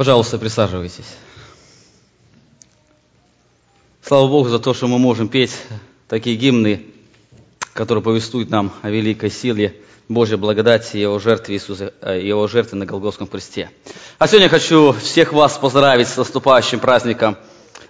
Пожалуйста, присаживайтесь. Слава Богу за то, что мы можем петь такие гимны, которые повествуют нам о великой силе Божьей благодати и Его жертве Иисуса, э, Его жертве на Голгофском кресте. А сегодня хочу всех вас поздравить с наступающим праздником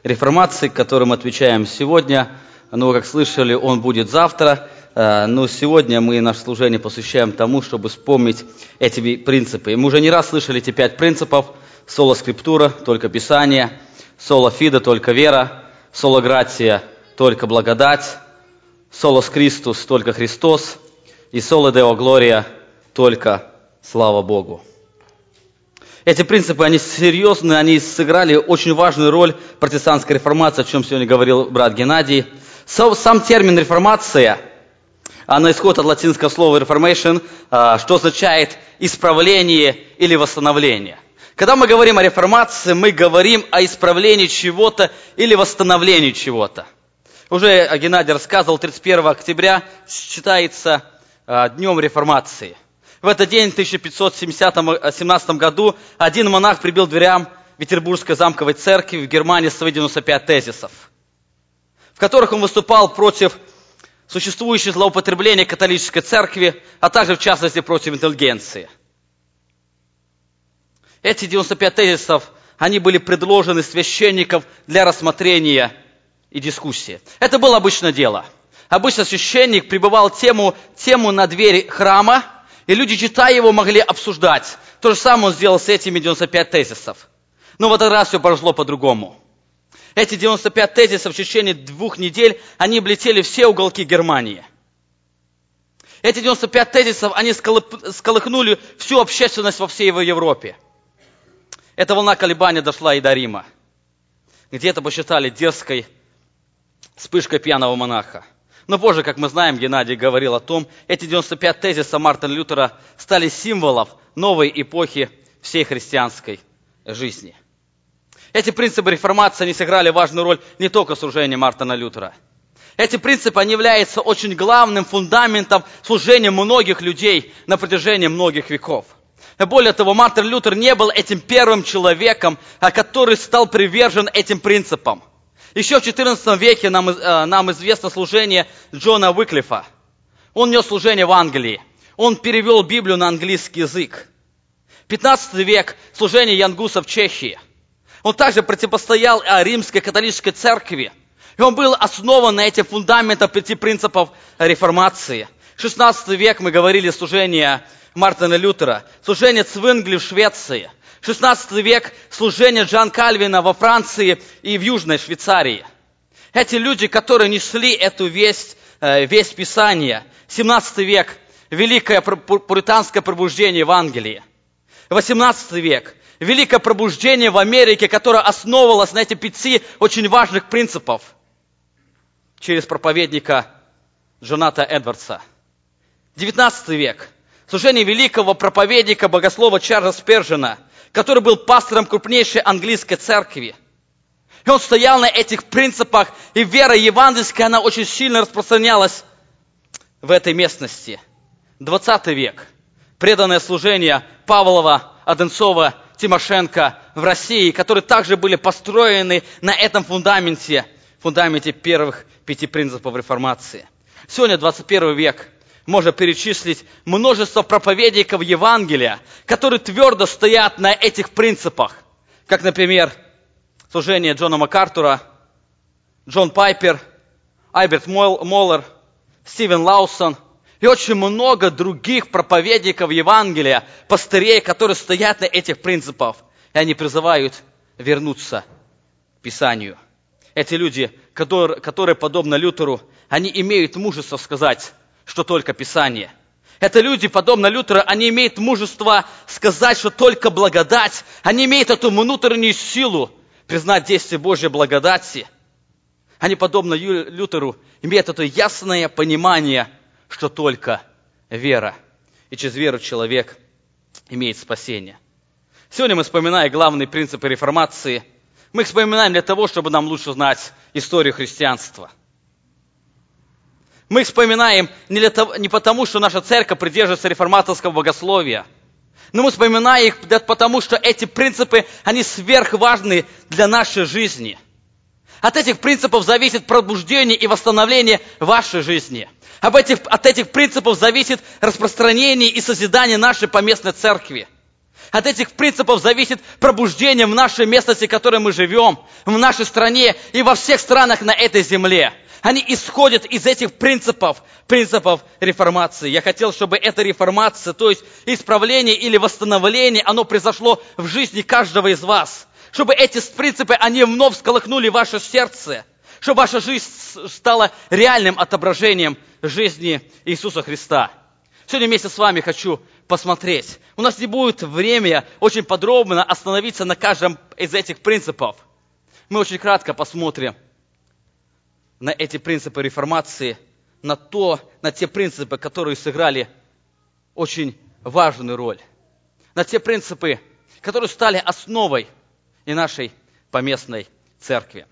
реформации, к которому отвечаем сегодня. Ну, как слышали, он будет завтра. Э, но сегодня мы наше служение посвящаем тому, чтобы вспомнить эти принципы. И мы уже не раз слышали эти пять принципов. Соло скриптура, только Писание. Соло фида, только вера. Соло гратия, только благодать. Солос Христус, только Христос. И соло Део Глория, только слава Богу. Эти принципы, они серьезные, они сыграли очень важную роль протестантской реформации, о чем сегодня говорил брат Геннадий. Сам термин «реформация», она исходит от латинского слова «reformation», а, что означает «исправление» или «восстановление». Когда мы говорим о реформации, мы говорим о исправлении чего-то или восстановлении чего-то. Уже Геннадий рассказывал, 31 октября считается а, днем реформации. В этот день, в 1517 году, один монах прибил дверям Петербургской замковой церкви в Германии свои 95 тезисов, в которых он выступал против существующего злоупотребления католической церкви, а также, в частности, против интеллигенции. Эти 95 тезисов, они были предложены священников для рассмотрения и дискуссии. Это было обычное дело. Обычно священник прибывал тему, тему на двери храма, и люди, читая его, могли обсуждать. То же самое он сделал с этими 95 тезисов. Но в этот раз все прошло по-другому. Эти 95 тезисов в течение двух недель, они облетели все уголки Германии. Эти 95 тезисов, они сколыхнули всю общественность во всей Европе. Эта волна колебания дошла и до Рима. Где-то посчитали дерзкой вспышкой пьяного монаха. Но позже, как мы знаем, Геннадий говорил о том, эти 95 тезисов Мартина Лютера стали символом новой эпохи всей христианской жизни. Эти принципы реформации не сыграли важную роль не только в служении Мартина Лютера. Эти принципы они являются очень главным фундаментом служения многих людей на протяжении многих веков. Более того, Мартин Лютер не был этим первым человеком, а который стал привержен этим принципам. Еще в XIV веке нам, э, нам известно служение Джона Уиклифа. Он нес служение в Англии. Он перевел Библию на английский язык. 15 век – служение Янгуса в Чехии. Он также противостоял э, римской католической церкви. И он был основан на этих фундаментах пяти принципов реформации. 16 век мы говорили служение Мартина Лютера, служение Цвингли в Швеции – 16 век служение Джан Кальвина во Франции и в Южной Швейцарии. Эти люди, которые несли эту весть, э, весть Писания. 17 век великое пуританское пробуждение в Англии. 18 век великое пробуждение в Америке, которое основывалось на этих пяти очень важных принципов через проповедника Джоната Эдвардса. 19 век служение великого проповедника, богослова Чарльза Спержина – который был пастором крупнейшей английской церкви. И он стоял на этих принципах, и вера евангельская, она очень сильно распространялась в этой местности. 20 век. Преданное служение Павлова, Одинцова, Тимошенко в России, которые также были построены на этом фундаменте, фундаменте первых пяти принципов реформации. Сегодня 21 век – можно перечислить множество проповедников Евангелия, которые твердо стоят на этих принципах. Как, например, служение Джона МакАртура, Джон Пайпер, Альберт Моллер, Стивен Лаусон и очень много других проповедников Евангелия, пастырей, которые стоят на этих принципах. И они призывают вернуться к Писанию. Эти люди, которые, которые подобно Лютеру, они имеют мужество сказать, что только Писание. Это люди, подобно Лютеру, они имеют мужество сказать, что только благодать. Они имеют эту внутреннюю силу признать действие Божьей благодати. Они, подобно Лютеру, имеют это ясное понимание, что только вера. И через веру человек имеет спасение. Сегодня мы вспоминаем главные принципы реформации. Мы их вспоминаем для того, чтобы нам лучше знать историю христианства – мы их вспоминаем не, для того, не потому, что наша церковь придерживается реформаторского богословия. Но мы вспоминаем их потому, что эти принципы, они сверхважны для нашей жизни. От этих принципов зависит пробуждение и восстановление вашей жизни. Об этих, от этих принципов зависит распространение и созидание нашей поместной церкви. От этих принципов зависит пробуждение в нашей местности, в которой мы живем, в нашей стране и во всех странах на этой земле. Они исходят из этих принципов, принципов реформации. Я хотел, чтобы эта реформация, то есть исправление или восстановление, оно произошло в жизни каждого из вас. Чтобы эти принципы, они вновь всколыхнули ваше сердце. Чтобы ваша жизнь стала реальным отображением жизни Иисуса Христа. Сегодня вместе с вами хочу посмотреть. У нас не будет времени очень подробно остановиться на каждом из этих принципов. Мы очень кратко посмотрим на эти принципы реформации, на, то, на те принципы, которые сыграли очень важную роль, на те принципы, которые стали основой и нашей поместной церкви.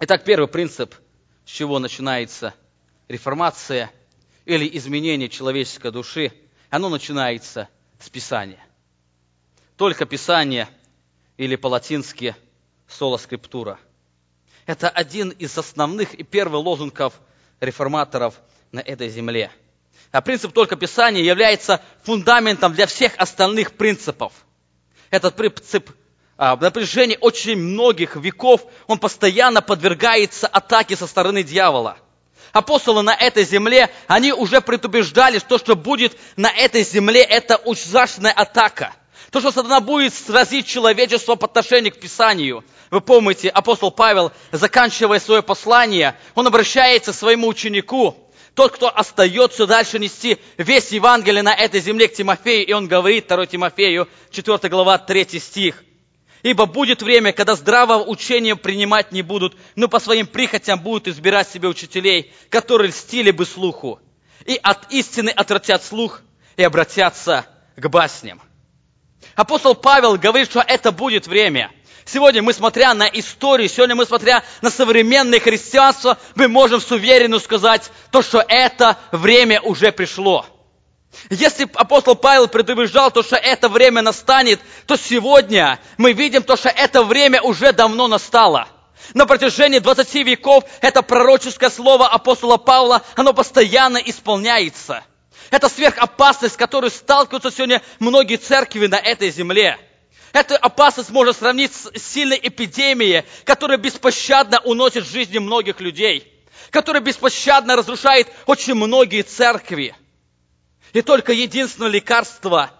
Итак, первый принцип, с чего начинается реформация или изменение человеческой души, оно начинается с Писания. Только Писание или по-латински соло скриптура – это один из основных и первых лозунгов реформаторов на этой земле. А принцип только Писания является фундаментом для всех остальных принципов. Этот принцип а, на протяжении очень многих веков, он постоянно подвергается атаке со стороны дьявола. Апостолы на этой земле, они уже предупреждали, что, что будет на этой земле, это ужасная атака – то, что сатана будет сразить человечество по отношению к Писанию. Вы помните, апостол Павел, заканчивая свое послание, он обращается к своему ученику, тот, кто остается дальше нести весь Евангелие на этой земле к Тимофею, и он говорит, 2 Тимофею, 4 глава, 3 стих. Ибо будет время, когда здравого учения принимать не будут, но по своим прихотям будут избирать себе учителей, которые льстили бы слуху, и от истины отвратят слух и обратятся к басням. Апостол Павел говорит, что это будет время. Сегодня мы, смотря на историю, сегодня мы, смотря на современное христианство, мы можем с уверенностью сказать, то, что это время уже пришло. Если апостол Павел предупреждал то, что это время настанет, то сегодня мы видим то, что это время уже давно настало. На протяжении 20 веков это пророческое слово апостола Павла, оно постоянно исполняется – это сверхопасность, с которой сталкиваются сегодня многие церкви на этой земле. Эта опасность можно сравнить с сильной эпидемией, которая беспощадно уносит жизни многих людей, которая беспощадно разрушает очень многие церкви. И только единственное лекарство,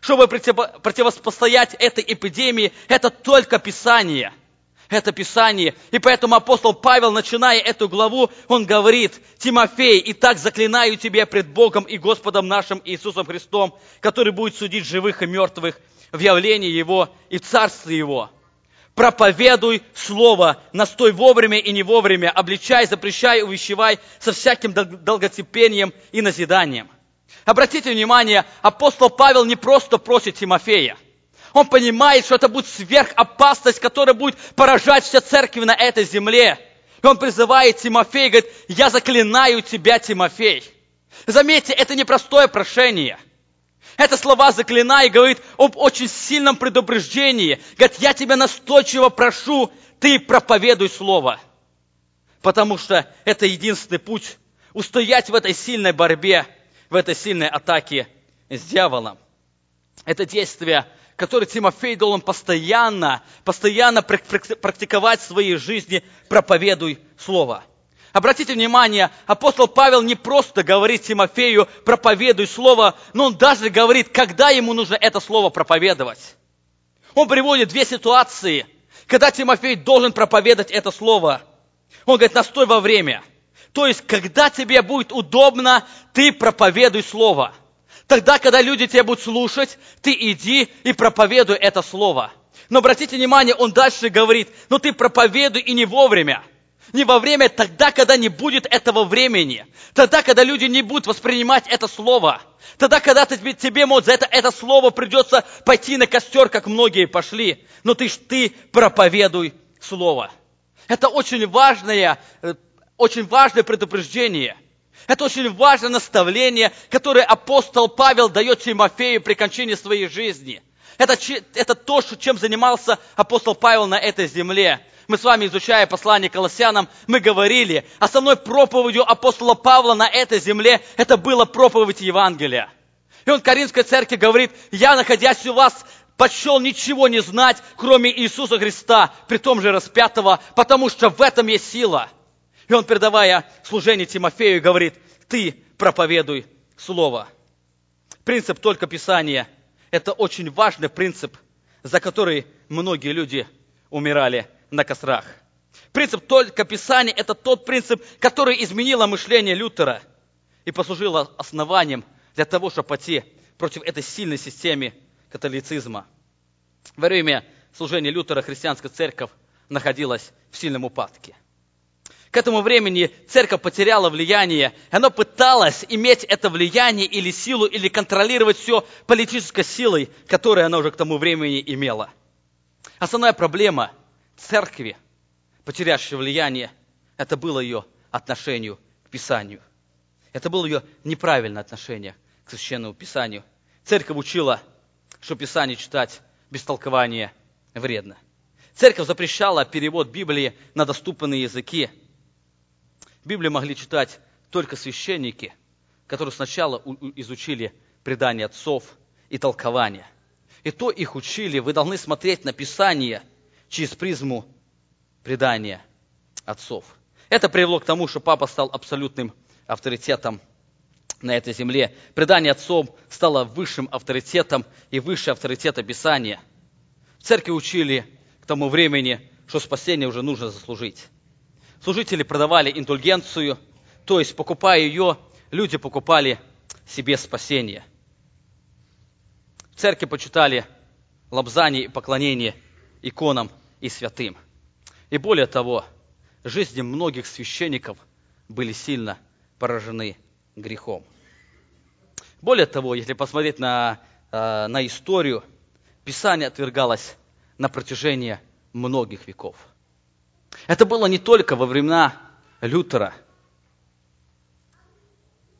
чтобы противостоять этой эпидемии, это только Писание – это Писание. И поэтому апостол Павел, начиная эту главу, он говорит, Тимофей, и так заклинаю тебя пред Богом и Господом нашим Иисусом Христом, который будет судить живых и мертвых в явлении Его и Царстве Его. Проповедуй Слово, настой вовремя и не вовремя, обличай, запрещай, увещевай со всяким долготерпением и назиданием. Обратите внимание, апостол Павел не просто просит Тимофея – он понимает, что это будет сверхопасность, которая будет поражать все церкви на этой земле. И он призывает Тимофея, говорит, я заклинаю тебя, Тимофей. Заметьте, это не простое прошение. Это слова заклинай говорит об очень сильном предупреждении. Говорит, я тебя настойчиво прошу, ты проповедуй слово. Потому что это единственный путь устоять в этой сильной борьбе, в этой сильной атаке с дьяволом. Это действие который Тимофей должен постоянно, постоянно практиковать в своей жизни, проповедуй Слово. Обратите внимание, апостол Павел не просто говорит Тимофею, проповедуй Слово, но он даже говорит, когда ему нужно это Слово проповедовать. Он приводит две ситуации, когда Тимофей должен проповедовать это Слово. Он говорит, настой во время. То есть, когда тебе будет удобно, ты проповедуй Слово – Тогда, когда люди тебя будут слушать, ты иди и проповедуй это слово. Но обратите внимание, он дальше говорит, ну ты проповедуй и не вовремя. Не во время, тогда, когда не будет этого времени. Тогда, когда люди не будут воспринимать это слово. Тогда, когда ты, тебе, может, за это, это слово придется пойти на костер, как многие пошли. Но ты ж ты проповедуй слово. Это очень важное, э, очень важное предупреждение – Это очень важное наставление, которое апостол Павел дает Тимофею при кончине своей жизни. Это, это то, чем занимался апостол Павел на этой земле. Мы с вами, изучая послание Колоссянам, мы говорили, основной проповедью апостола Павла на этой земле, это было проповедь Евангелия. И он Каринской церкви говорит, я, находясь у вас, почел ничего не знать, кроме Иисуса Христа, при том же распятого, потому что в этом есть сила. И он, передавая служение Тимофею, говорит, ты проповедуй Слово. Принцип только Писания – это очень важный принцип, за который многие люди умирали на кострах. Принцип только Писания – это тот принцип, который изменил мышление Лютера и послужил основанием для того, чтобы пойти против этой сильной системы католицизма. Во время служения Лютера христианская церковь находилась в сильном упадке. К этому времени церковь потеряла влияние, она пыталась иметь это влияние или силу, или контролировать все политической силой, которую она уже к тому времени имела. Основная проблема церкви, потерявшей влияние, это было ее отношению к Писанию. Это было ее неправильное отношение к Священному Писанию. Церковь учила, что Писание читать без толкования вредно. Церковь запрещала перевод Библии на доступные языки. Библию могли читать только священники, которые сначала изучили предания отцов и толкования. И то их учили, вы должны смотреть на Писание через призму предания отцов. Это привело к тому, что папа стал абсолютным авторитетом на этой земле. Предание отцом стало высшим авторитетом и выше авторитета Писания. В церкви учили к тому времени, что спасение уже нужно заслужить. Служители продавали индульгенцию, то есть, покупая ее, люди покупали себе спасение. В церкви почитали лобзание и поклонение иконам и святым. И более того, жизни многих священников были сильно поражены грехом. Более того, если посмотреть на, э, на историю, Писание отвергалось на протяжении многих веков. Это было не только во времена Лютера.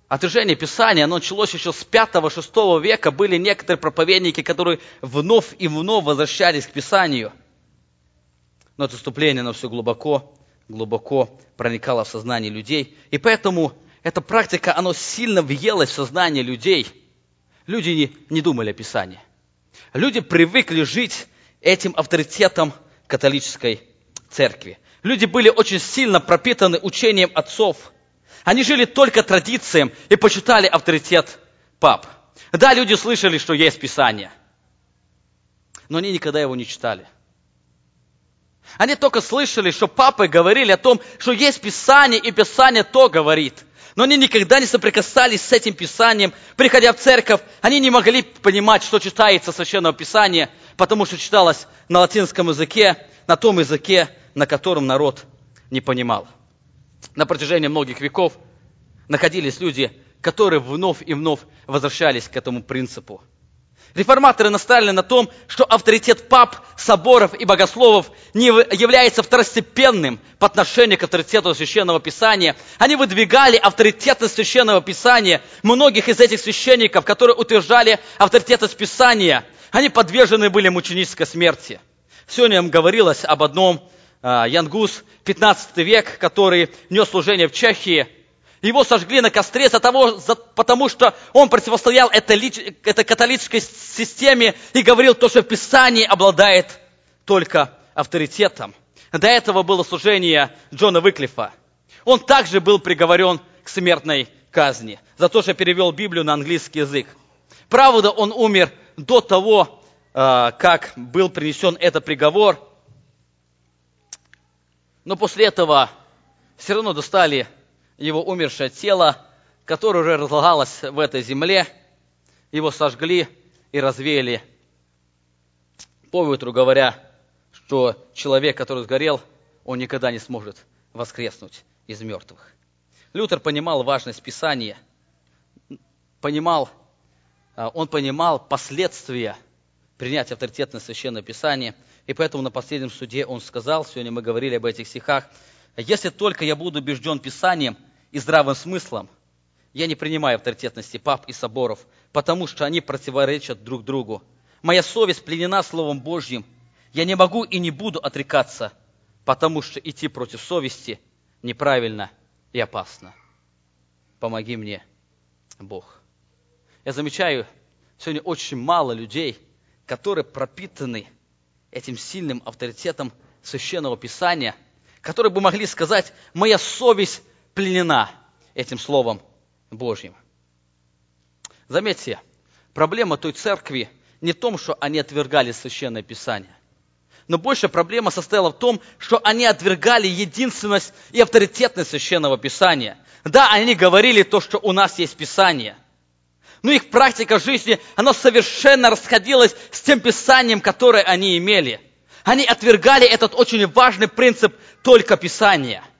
Отвержение Писания, оно началось еще с 5-6 века. Были некоторые проповедники, которые вновь и вновь возвращались к Писанию. Но это отступление, оно все глубоко, глубоко проникало в сознание людей. И поэтому эта практика, она сильно въелась в сознание людей. Люди не, не думали о Писании. Люди привыкли жить этим авторитетом католической церкви. Люди были очень сильно пропитаны учением отцов. Они жили только традициям и почитали авторитет пап. Да, люди слышали, что есть Писание, но они никогда его не читали. Они только слышали, что папы говорили о том, что есть Писание, и Писание то говорит. Но они никогда не соприкасались с этим Писанием. Приходя в церковь, они не могли понимать, что читается Священного Писания, потому что читалось на латинском языке, на том языке, на котором народ не понимал. На протяжении многих веков находились люди, которые вновь и вновь возвращались к этому принципу – Реформаторы настаивали на том, что авторитет пап, соборов и богословов не является второстепенным по отношению к авторитету Священного Писания. Они выдвигали авторитетность Священного Писания. Многих из этих священников, которые утверждали авторитетность Писания, они подвержены были мученической смерти. Сегодня им говорилось об одном Янгус, 15 век, который нес служение в Чехии – его сожгли на костре за того, за, потому что он противостоял этой, этой католической системе и говорил то, что в Писании обладает только авторитетом. До этого было служение Джона Выклифа. Он также был приговорен к смертной казни за то, что перевел Библию на английский язык. Правда, он умер до того, а, как был принесен этот приговор. Но после этого все равно достали его умершее тело, которое уже разлагалось в этой земле, его сожгли и развеяли. По ветру говоря, что человек, который сгорел, он никогда не сможет воскреснуть из мертвых. Лютер понимал важность Писания, понимал, а, он понимал последствия принятия авторитетного священного Писания, и поэтому на последнем суде он сказал, сегодня мы говорили об этих стихах, если только я буду убежден Писанием и здравым смыслом, Я не принимаю авторитетности пап и соборов, потому что они противоречат друг другу. Моя совесть пленена Словом Божьим. Я не могу и не буду отрекаться, потому что идти против совести неправильно и опасно. Помоги мне, Бог. Я замечаю, сегодня очень мало людей, которые пропитаны этим сильным авторитетом Священного Писания, которые бы могли сказать, моя совесть пленена этим Словом Божьим. Заметьте, проблема той церкви не в том, что они отвергали Священное Писание. Но больше проблема состояла в том, что они отвергали единственность и авторитетность Священного Писания. Да, они говорили то, что у нас есть Писание. Но их практика жизни, она совершенно расходилась с тем Писанием, которое они имели. Они отвергали этот очень важный принцип только Писания –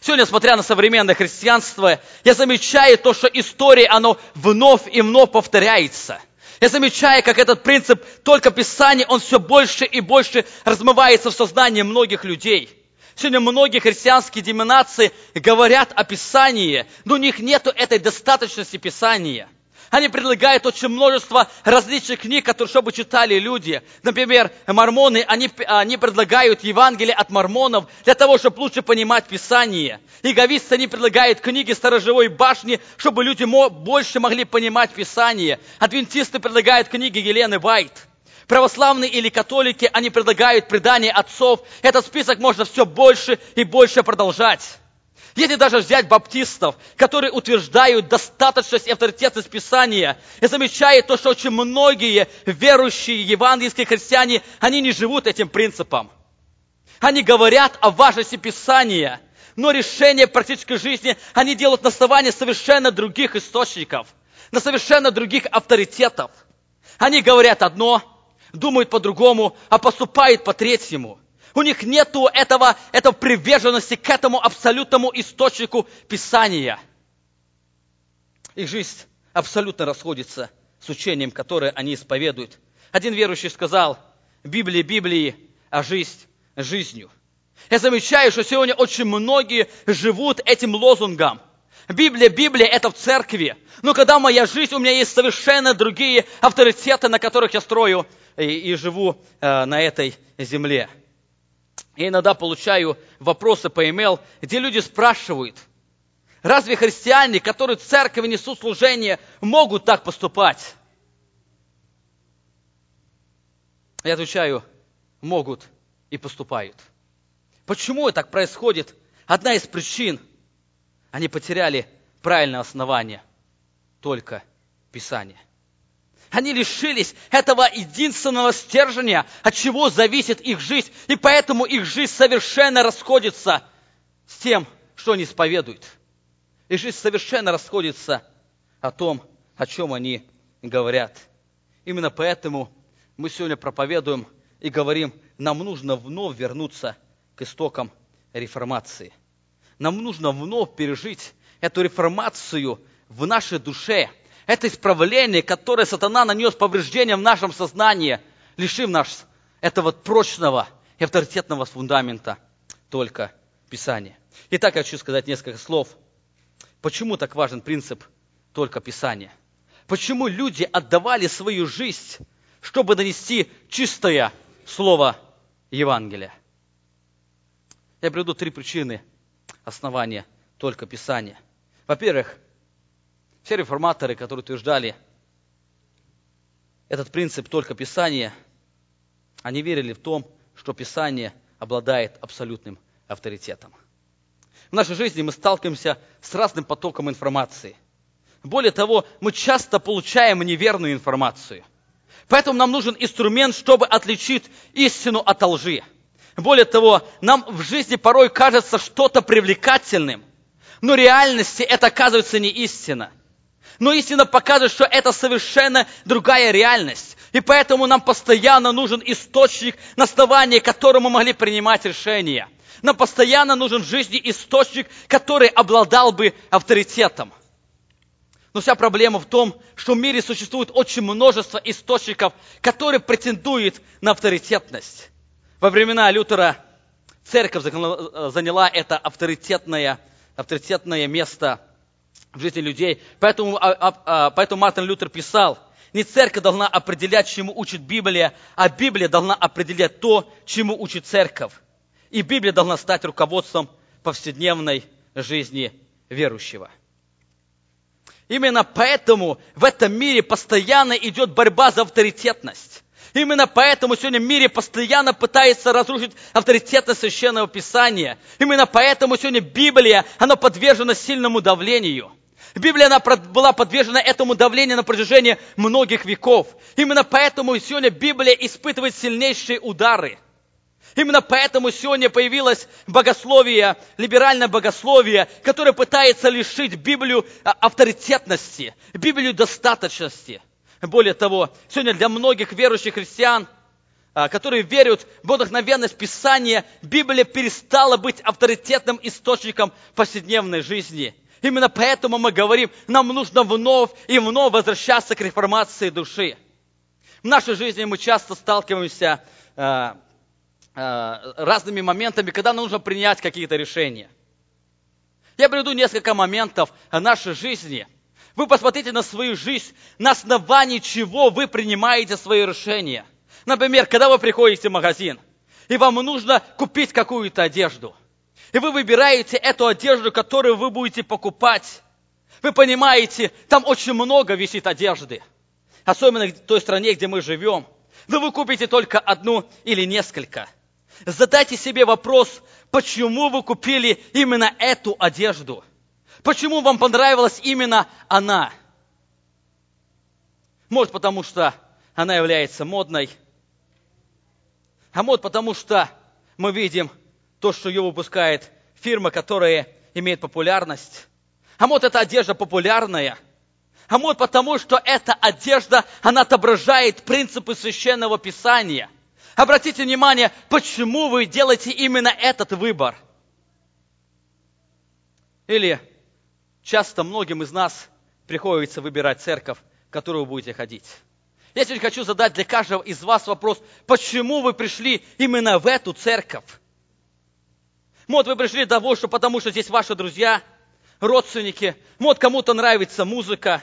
Сегодня, смотря на современное христианство, я замечаю то, что история, оно вновь и вновь повторяется. Я замечаю, как этот принцип только Писания, он все больше и больше размывается в сознании многих людей. Сегодня многие христианские деноминации говорят о Писании, но у них нет этой достаточности Писания. Они предлагают очень множество различных книг, которые, чтобы читали люди. Например, мормоны, они, они предлагают Евангелие от мормонов для того, чтобы лучше понимать Писание. Иговисты, они предлагают книги сторожевой башни, чтобы люди больше могли понимать Писание. Адвентисты предлагают книги Елены Вайт. Православные или католики, они предлагают предание отцов. Этот список можно все больше и больше продолжать. Если даже взять баптистов, которые утверждают достаточность и авторитетность Писания, и замечает то, что очень многие верующие евангельские христиане, они не живут этим принципом. Они говорят о важности Писания, но решение практической жизни они делают на основании совершенно других источников, на совершенно других авторитетов. Они говорят одно, думают по-другому, а поступают по-третьему – у них нет этого, этого приверженности к этому абсолютному источнику Писания. Их жизнь абсолютно расходится с учением, которое они исповедуют. Один верующий сказал, Библия Библии, а жизнь жизнью. Я замечаю, что сегодня очень многие живут этим лозунгом. Библия, Библия – это в церкви. Но когда моя жизнь, у меня есть совершенно другие авторитеты, на которых я строю и, и живу э, на этой земле. Я иногда получаю вопросы по e где люди спрашивают, разве христиане, которые в церкви несут служение, могут так поступать? Я отвечаю, могут и поступают. Почему так происходит? Одна из причин – они потеряли правильное основание, только Писание. Они лишились этого единственного стержня, от чего зависит их жизнь. И поэтому их жизнь совершенно расходится с тем, что они исповедуют. Их жизнь совершенно расходится о том, о чем они говорят. Именно поэтому мы сегодня проповедуем и говорим, нам нужно вновь вернуться к истокам реформации. Нам нужно вновь пережить эту реформацию в нашей душе – это исправление, которое сатана нанес повреждением в нашем сознании, лишив нас этого прочного и авторитетного фундамента только Писания. Итак, я хочу сказать несколько слов. Почему так важен принцип только Писания? Почему люди отдавали свою жизнь, чтобы донести чистое слово Евангелия? Я приведу три причины основания только Писания. Во-первых, все реформаторы, которые утверждали этот принцип только Писания, они верили в том, что Писание обладает абсолютным авторитетом. В нашей жизни мы сталкиваемся с разным потоком информации. Более того, мы часто получаем неверную информацию. Поэтому нам нужен инструмент, чтобы отличить истину от лжи. Более того, нам в жизни порой кажется что-то привлекательным, но в реальности это оказывается не истина. Но истина показывает, что это совершенно другая реальность. И поэтому нам постоянно нужен источник, на основании которого мы могли принимать решения. Нам постоянно нужен в жизни источник, который обладал бы авторитетом. Но вся проблема в том, что в мире существует очень множество источников, которые претендуют на авторитетность. Во времена Лютера церковь заняла это авторитетное, авторитетное место в жизни людей. Поэтому, а, а, а, поэтому Мартин Лютер писал, не церковь должна определять, чему учит Библия, а Библия должна определять то, чему учит церковь. И Библия должна стать руководством повседневной жизни верующего. Именно поэтому в этом мире постоянно идет борьба за авторитетность. Именно поэтому сегодня в мире постоянно пытается разрушить авторитетность Священного Писания. Именно поэтому сегодня Библия, она подвержена сильному давлению. Библия она была подвержена этому давлению на протяжении многих веков. Именно поэтому сегодня Библия испытывает сильнейшие удары – Именно поэтому сегодня появилось богословие, либеральное богословие, которое пытается лишить Библию а, авторитетности, Библию достаточности. Более того, сегодня для многих верующих христиан, а, которые верят в вдохновенность Писания, Библия перестала быть авторитетным источником повседневной жизни. Именно поэтому мы говорим, нам нужно вновь и вновь возвращаться к реформации души. В нашей жизни мы часто сталкиваемся а, Э, разными моментами, когда нужно принять какие-то решения. Я приведу несколько моментов нашей жизни. Вы посмотрите на свою жизнь, на основании чего вы принимаете свои решения. Например, когда вы приходите в магазин, и вам нужно купить какую-то одежду, и вы выбираете эту одежду, которую вы будете покупать, вы понимаете, там очень много висит одежды, особенно в той стране, где мы живем, но вы купите только одну или несколько – Задайте себе вопрос, почему вы купили именно эту одежду? Почему вам понравилась именно она? Может, потому что она является модной, а может, потому что мы видим то, что ее выпускает фирма, которая имеет популярность. А может, эта одежда популярная. А может, потому что эта одежда, она отображает принципы священного писания – Обратите внимание, почему вы делаете именно этот выбор. Или часто многим из нас приходится выбирать церковь, в которую вы будете ходить. Я сегодня хочу задать для каждого из вас вопрос, почему вы пришли именно в эту церковь? Может, вы пришли того, что потому что здесь ваши друзья, родственники, может, кому-то нравится музыка,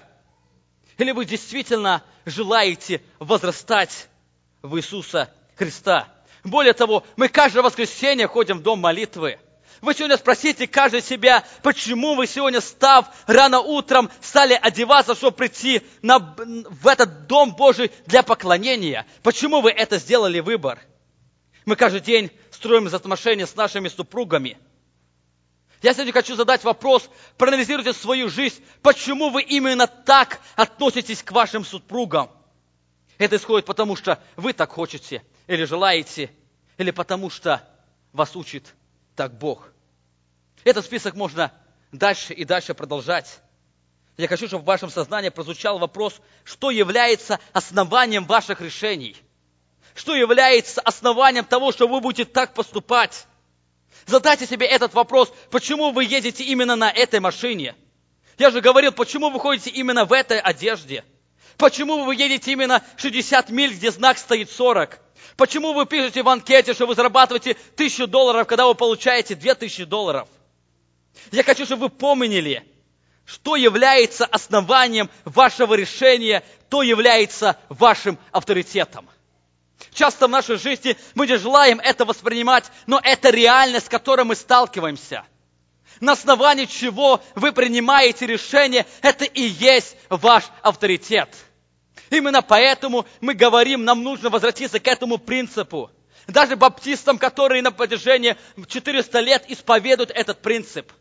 или вы действительно желаете возрастать в Иисуса Христа. Более того, мы каждое воскресенье ходим в дом молитвы. Вы сегодня спросите каждый себя, почему вы сегодня, став рано утром, стали одеваться, чтобы прийти на, в этот Дом Божий для поклонения. Почему вы это сделали выбор? Мы каждый день строим взаимоотношения с нашими супругами. Я сегодня хочу задать вопрос, проанализируйте свою жизнь, почему вы именно так относитесь к вашим супругам. Это исходит потому, что вы так хотите – или желаете, или потому что вас учит так Бог. Этот список можно дальше и дальше продолжать. Я хочу, чтобы в вашем сознании прозвучал вопрос, что является основанием ваших решений? Что является основанием того, что вы будете так поступать? Задайте себе этот вопрос, почему вы едете именно на этой машине? Я же говорил, почему вы ходите именно в этой одежде? Почему вы едете именно 60 миль, где знак стоит 40? Почему вы пишете в анкете, что вы зарабатываете тысячу долларов, когда вы получаете две тысячи долларов? Я хочу, чтобы вы помнили, что является основанием вашего решения, то является вашим авторитетом. Часто в нашей жизни мы не желаем это воспринимать, но это реальность, с которой мы сталкиваемся. На основании чего вы принимаете решение, это и есть ваш авторитет. Именно поэтому мы говорим, нам нужно возвратиться к этому принципу. Даже баптистам, которые на протяжении 400 лет исповедуют этот принцип.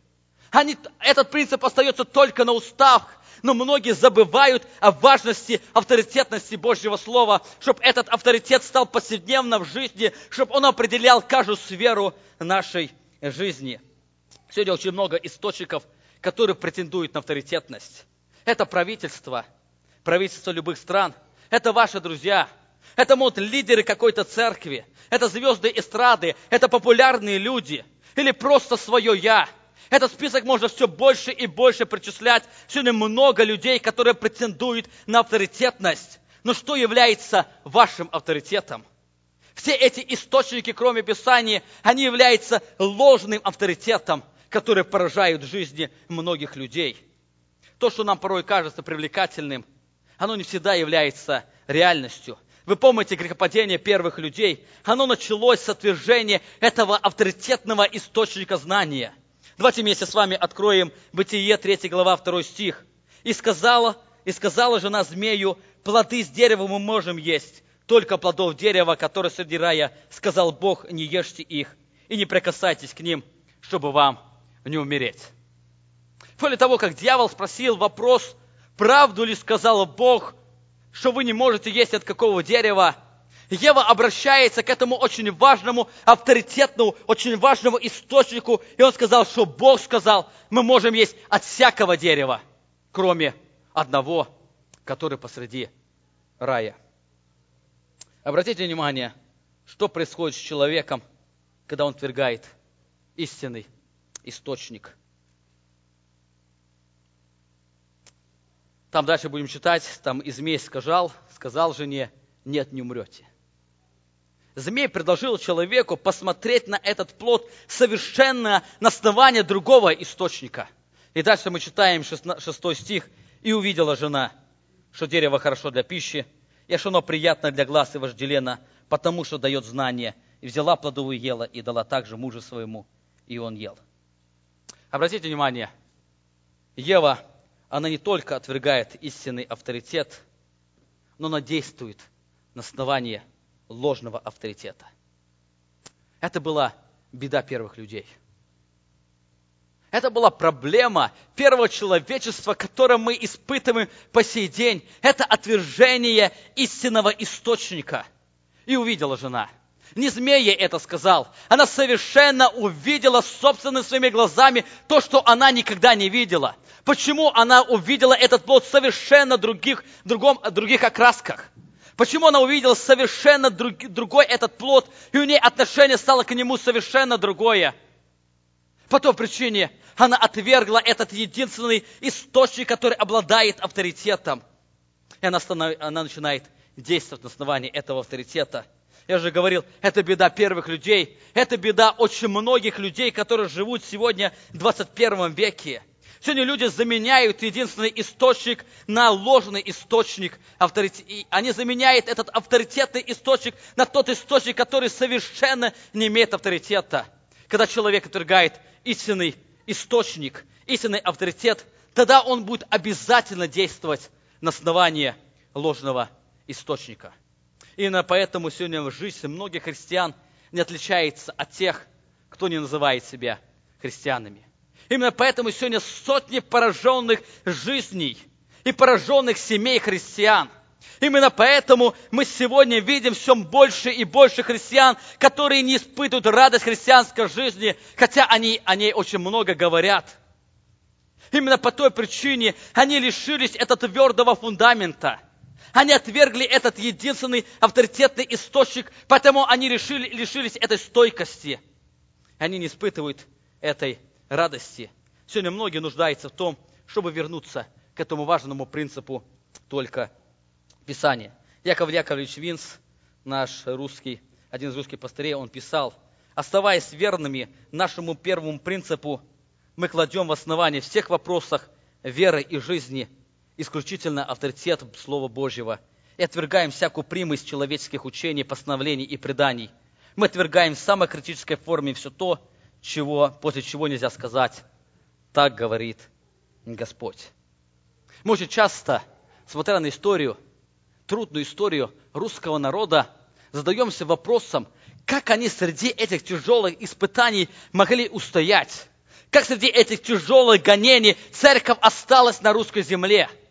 Они, этот принцип остается только на устах, но многие забывают о важности авторитетности Божьего Слова, чтобы этот авторитет стал повседневно в жизни, чтобы он определял каждую сферу нашей жизни. Сегодня очень много источников, которые претендуют на авторитетность. Это правительство – правительства любых стран. Это ваши друзья. Это могут лидеры какой-то церкви. Это звезды эстрады. Это популярные люди. Или просто свое «я». Этот список можно все больше и больше причислять. Сегодня много людей, которые претендуют на авторитетность. Но что является вашим авторитетом? Все эти источники, кроме Писания, они являются ложным авторитетом, который поражают жизни многих людей. то, что нам порой кажется привлекательным, оно не всегда является реальностью. Вы помните грехопадение первых людей? Оно началось с отвержения этого авторитетного источника знания. Давайте вместе с вами откроем Бытие, 3 глава, 2 стих. «И сказала, и сказала жена змею, плоды с дерева мы можем есть, только плодов дерева, которое среди рая, сказал Бог, не ешьте их, и не прикасайтесь к ним, чтобы вам не умереть». После того, как дьявол спросил вопрос, правду ли сказал Бог, что вы не можете есть от какого дерева, Ева обращается к этому очень важному, авторитетному, очень важному источнику, и он сказал, что Бог сказал, мы можем есть от всякого дерева, кроме одного, который посреди рая. Обратите внимание, что происходит с человеком, когда он твергает истинный источник. Там дальше будем читать, там и змей сказал, сказал жене, нет, не умрете. Змей предложил человеку посмотреть на этот плод совершенно на основании другого источника. И дальше мы читаем шестой стих. «И увидела жена, что дерево хорошо для пищи, и что оно приятно для глаз и вожделенно, потому что дает знание. И взяла плодовую ела, и дала также мужу своему, и он ел». Обратите внимание, Ева, она не только отвергает истинный авторитет, но она действует на основании ложного авторитета. Это была беда первых людей. Это была проблема первого человечества, которое мы испытываем по сей день. Это отвержение истинного источника. И увидела жена. Не змея это сказал. Она совершенно увидела собственными своими глазами то, что она никогда не видела. Почему она увидела этот плод совершенно других, другом, других окрасках? Почему она увидела совершенно друг, другой этот плод, и у нее отношение стало к нему совершенно другое? По той причине она отвергла этот единственный источник, который обладает авторитетом. И она, станов... она начинает действовать на основании этого авторитета. Я же говорил, это беда первых людей, это беда очень многих людей, которые живут сегодня в 21 веке. Сегодня люди заменяют единственный источник на ложный источник. И они заменяют этот авторитетный источник на тот источник, который совершенно не имеет авторитета. Когда человек отвергает истинный источник, истинный авторитет, тогда он будет обязательно действовать на основании ложного источника. Именно поэтому сегодня жизнь многих христиан не отличается от тех, кто не называет себя христианами. Именно поэтому сегодня сотни пораженных жизней и пораженных семей христиан. Именно поэтому мы сегодня видим все больше и больше христиан, которые не испытывают радость христианской жизни, хотя они о ней очень много говорят. Именно по той причине они лишились этого твердого фундамента. Они отвергли этот единственный авторитетный источник, поэтому они решили, лишились этой стойкости. Они не испытывают этой радости. Сегодня многие нуждаются в том, чтобы вернуться к этому важному принципу только Писания. Яков Яковлевич Винс, наш русский, один из русских пастырей, он писал, оставаясь верными нашему первому принципу, мы кладем в основании всех вопросах веры и жизни исключительно авторитет Слова Божьего и отвергаем всякую примысть человеческих учений, постановлений и преданий. Мы отвергаем в самой критической форме все то, чего, после чего нельзя сказать, так говорит Господь. Мы очень часто, смотря на историю, трудную историю русского народа, задаемся вопросом, как они среди этих тяжелых испытаний могли устоять. Как среди этих тяжелых гонений церковь осталась на русской земле –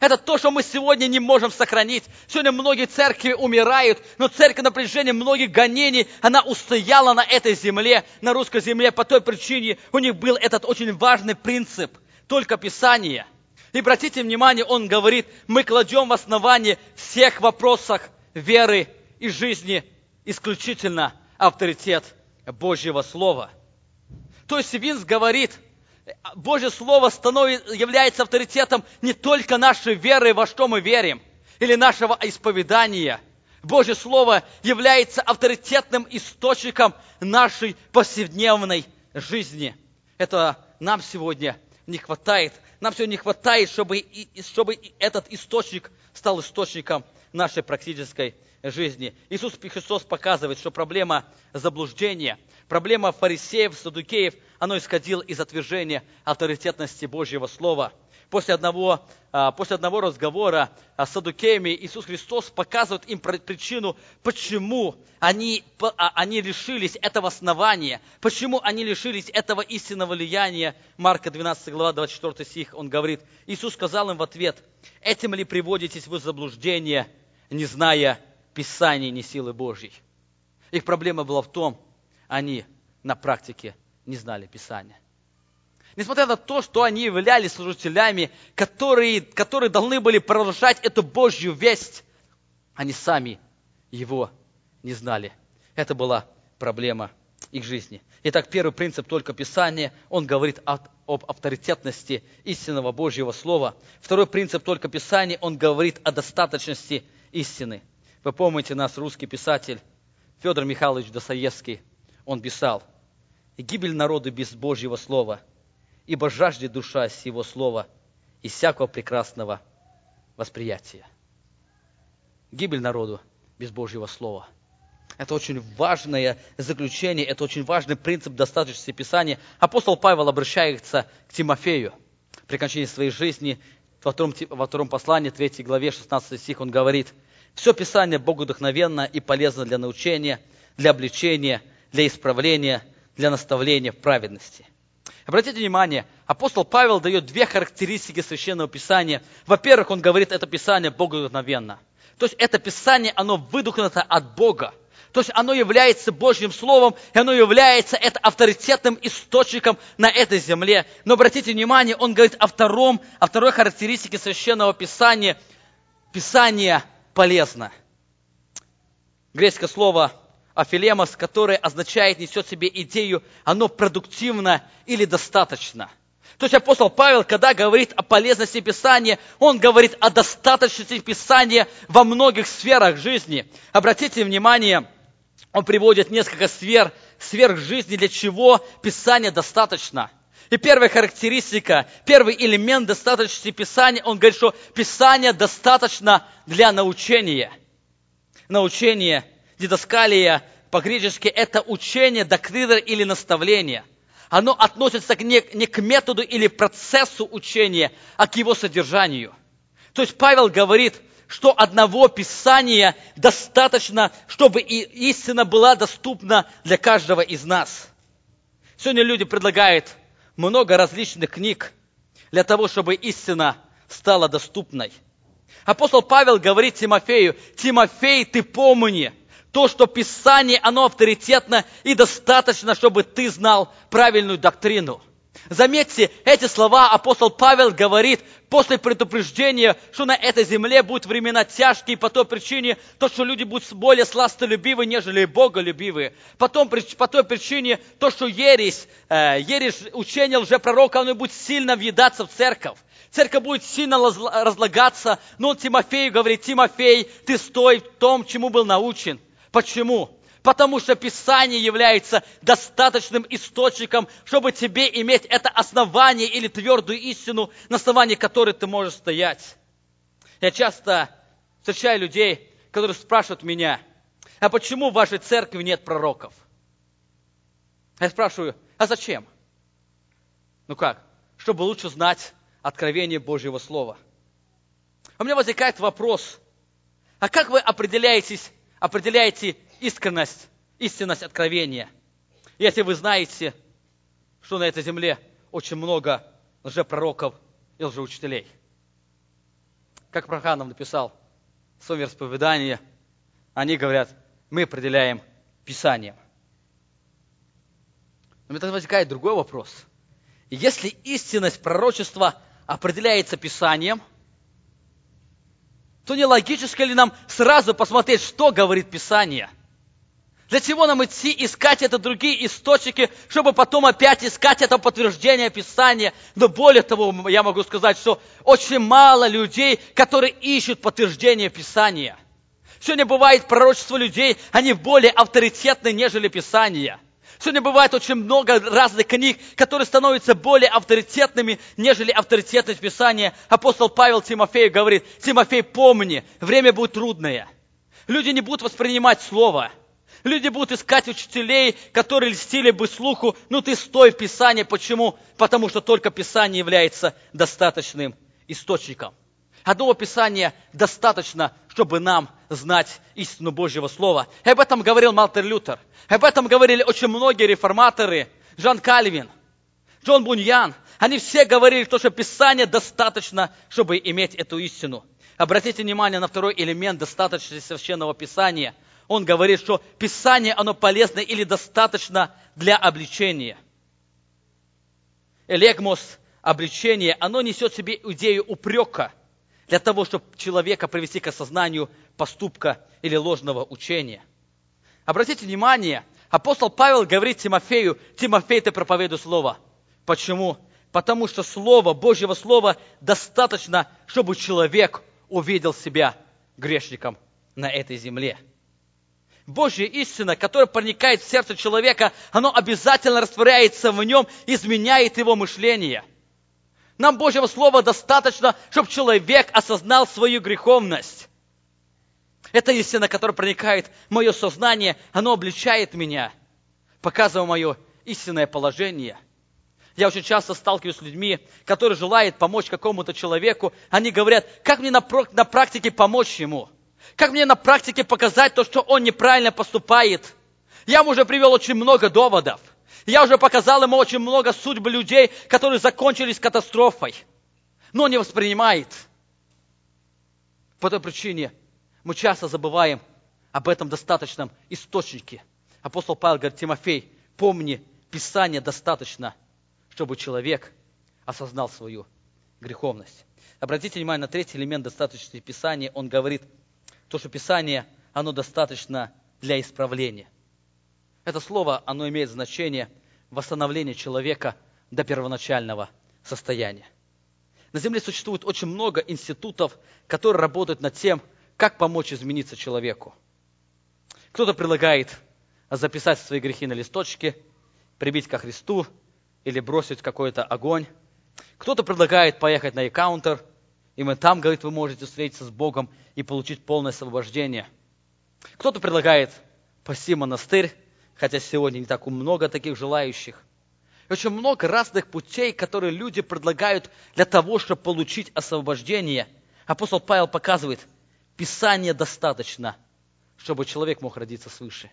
это то, что мы сегодня не можем сохранить. Сегодня многие церкви умирают, но церковь на протяжении многих гонений, она устояла на этой земле, на русской земле, по той причине у них был этот очень важный принцип, только Писание. И обратите внимание, он говорит, мы кладем в основании всех вопросах веры и жизни исключительно авторитет Божьего Слова. То есть Винс говорит – Божье Слово становится, является авторитетом не только нашей веры, во что мы верим, или нашего исповедания. Божье Слово является авторитетным источником нашей повседневной жизни. Это нам сегодня не хватает Нам все не хватает, чтобы, чтобы этот источник стал источником нашей практической жизни. Иисус Христос показывает, что проблема заблуждения, проблема фарисеев, садукеев, оно исходило из отвержения авторитетности Божьего Слова. После одного, а, после одного разговора с садукеями Иисус Христос показывает им причину, почему они, а, они лишились этого основания, почему они лишились этого истинного влияния. Марка 12 глава 24 стих, он говорит, Иисус сказал им в ответ, «Этим ли приводитесь вы в заблуждение, не зная Писания, не силы Божьей. Их проблема была в том, они на практике не знали Писания. Несмотря на то, что они являлись служителями, которые, которые должны были продолжать эту Божью весть, они сами его не знали. Это была проблема их жизни. Итак, первый принцип только Писания, он говорит об авторитетности истинного Божьего Слова. Второй принцип только Писания, он говорит о достаточности истины. Вы помните нас, русский писатель Федор Михайлович Достоевский, он писал, «Гибель народу без Божьего Слова, ибо жаждет душа сего Слова и всякого прекрасного восприятия». Гибель народу без Божьего Слова. Это очень важное заключение, это очень важный принцип достаточности Писания. Апостол Павел обращается к Тимофею. При кончине своей жизни во втором, во втором послании, 3 главе, 16 стих, он говорит – все Писание Богу вдохновенно и полезно для научения, для обличения, для исправления, для наставления в праведности. Обратите внимание, апостол Павел дает две характеристики Священного Писания. Во-первых, он говорит, это Писание Богу вдохновенно. То есть это Писание, оно выдохнуто от Бога. То есть оно является Божьим Словом, и оно является это авторитетным источником на этой земле. Но обратите внимание, он говорит о, втором, о второй характеристике Священного Писания. Писание полезно. Греческое слово афилемос, которое означает, несет в себе идею, оно продуктивно или достаточно. То есть апостол Павел, когда говорит о полезности Писания, он говорит о достаточности Писания во многих сферах жизни. Обратите внимание, он приводит несколько сфер, сфер жизни, для чего Писание достаточно – и первая характеристика, первый элемент достаточности Писания, он говорит, что Писание достаточно для научения. Научение, дидаскалия, по-гречески это учение, доктрина или наставление. Оно относится не, не к методу или процессу учения, а к его содержанию. То есть Павел говорит, что одного Писания достаточно, чтобы и истина была доступна для каждого из нас. Сегодня люди предлагают много различных книг для того, чтобы истина стала доступной. Апостол Павел говорит Тимофею, Тимофей, ты помни, то, что Писание, оно авторитетно и достаточно, чтобы ты знал правильную доктрину – Заметьте, эти слова апостол Павел говорит после предупреждения, что на этой земле будут времена тяжкие по той причине, то, что люди будут более сластолюбивы, нежели боголюбивые. Потом, по той причине, то, что ересь, э, ересь учения лжепророка, оно будет сильно въедаться в церковь. Церковь будет сильно разлагаться. Но Тимофей говорит, Тимофей, ты стой в том, чему был научен. Почему? потому что Писание является достаточным источником, чтобы тебе иметь это основание или твердую истину, на основании которой ты можешь стоять. Я часто встречаю людей, которые спрашивают меня, а почему в вашей церкви нет пророков? Я спрашиваю, а зачем? Ну как? Чтобы лучше знать откровение Божьего Слова. У меня возникает вопрос, а как вы определяетесь, определяете искренность, истинность откровения. Если вы знаете, что на этой земле очень много лжепророков и лжеучителей. Как Проханов написал в своем вероисповедании, они говорят, мы определяем Писанием. Но тогда возникает другой вопрос. Если истинность пророчества определяется Писанием, то не логически ли нам сразу посмотреть, что говорит Писание – для чего нам идти искать это другие источники, чтобы потом опять искать это подтверждение Писания? Но более того, я могу сказать, что очень мало людей, которые ищут подтверждение Писания. Сегодня бывает пророчество людей, они более авторитетны, нежели Писания. Сегодня бывает очень много разных книг, которые становятся более авторитетными, нежели авторитетность Писания. Апостол Павел Тимофею говорит, Тимофей, помни, время будет трудное. Люди не будут воспринимать Слово. Люди будут искать учителей, которые льстили бы слуху, ну ты стой в Писании. Почему? Потому что только Писание является достаточным источником. Одного Писания достаточно, чтобы нам знать истину Божьего Слова. И об этом говорил Малтер Лютер. Об этом говорили очень многие реформаторы. Жан Кальвин, Джон Буньян. Они все говорили, что Писание достаточно, чтобы иметь эту истину. Обратите внимание на второй элемент достаточности Священного Писания. Он говорит, что Писание, оно полезно или достаточно для обличения. Элегмос, обличение, оно несет в себе идею упрека – для того, чтобы человека привести к осознанию поступка или ложного учения. Обратите внимание, апостол Павел говорит Тимофею, Тимофей, ты проповедуй Слово. Почему? Потому что Слово, Божьего Слова достаточно, чтобы человек увидел себя грешником на этой земле. Божья истина, которая проникает в сердце человека, оно обязательно растворяется в нем, изменяет его мышление – нам Божьего Слова достаточно, чтобы человек осознал свою греховность. Это истина, которая проникает в мое сознание, оно обличает меня, показывая мое истинное положение. Я очень часто сталкиваюсь с людьми, которые желают помочь какому-то человеку. Они говорят, как мне на, на практике помочь ему? Как мне на практике показать то, что он неправильно поступает? Я ему уже привел очень много доводов. Я уже показал ему очень много судьб людей, которые закончились катастрофой. Но не воспринимает. По той причине мы часто забываем об этом достаточном источнике. Апостол Павел говорит, Тимофей, помни, Писание достаточно, чтобы человек осознал свою греховность. Обратите внимание на третий элемент достаточности Писания. Он говорит, то, что Писание, оно достаточно для исправления – это слово, оно имеет значение восстановления человека до первоначального состояния. На Земле существует очень много институтов, которые работают над тем, как помочь измениться человеку. Кто-то предлагает записать свои грехи на листочке, прибить ко Христу или бросить какой-то огонь. Кто-то предлагает поехать на экаунтер, и мы там, говорит, вы можете встретиться с Богом и получить полное освобождение. Кто-то предлагает пасти монастырь, хотя сегодня не так много таких желающих. Очень много разных путей, которые люди предлагают для того, чтобы получить освобождение. Апостол Павел показывает, Писание достаточно, чтобы человек мог родиться свыше.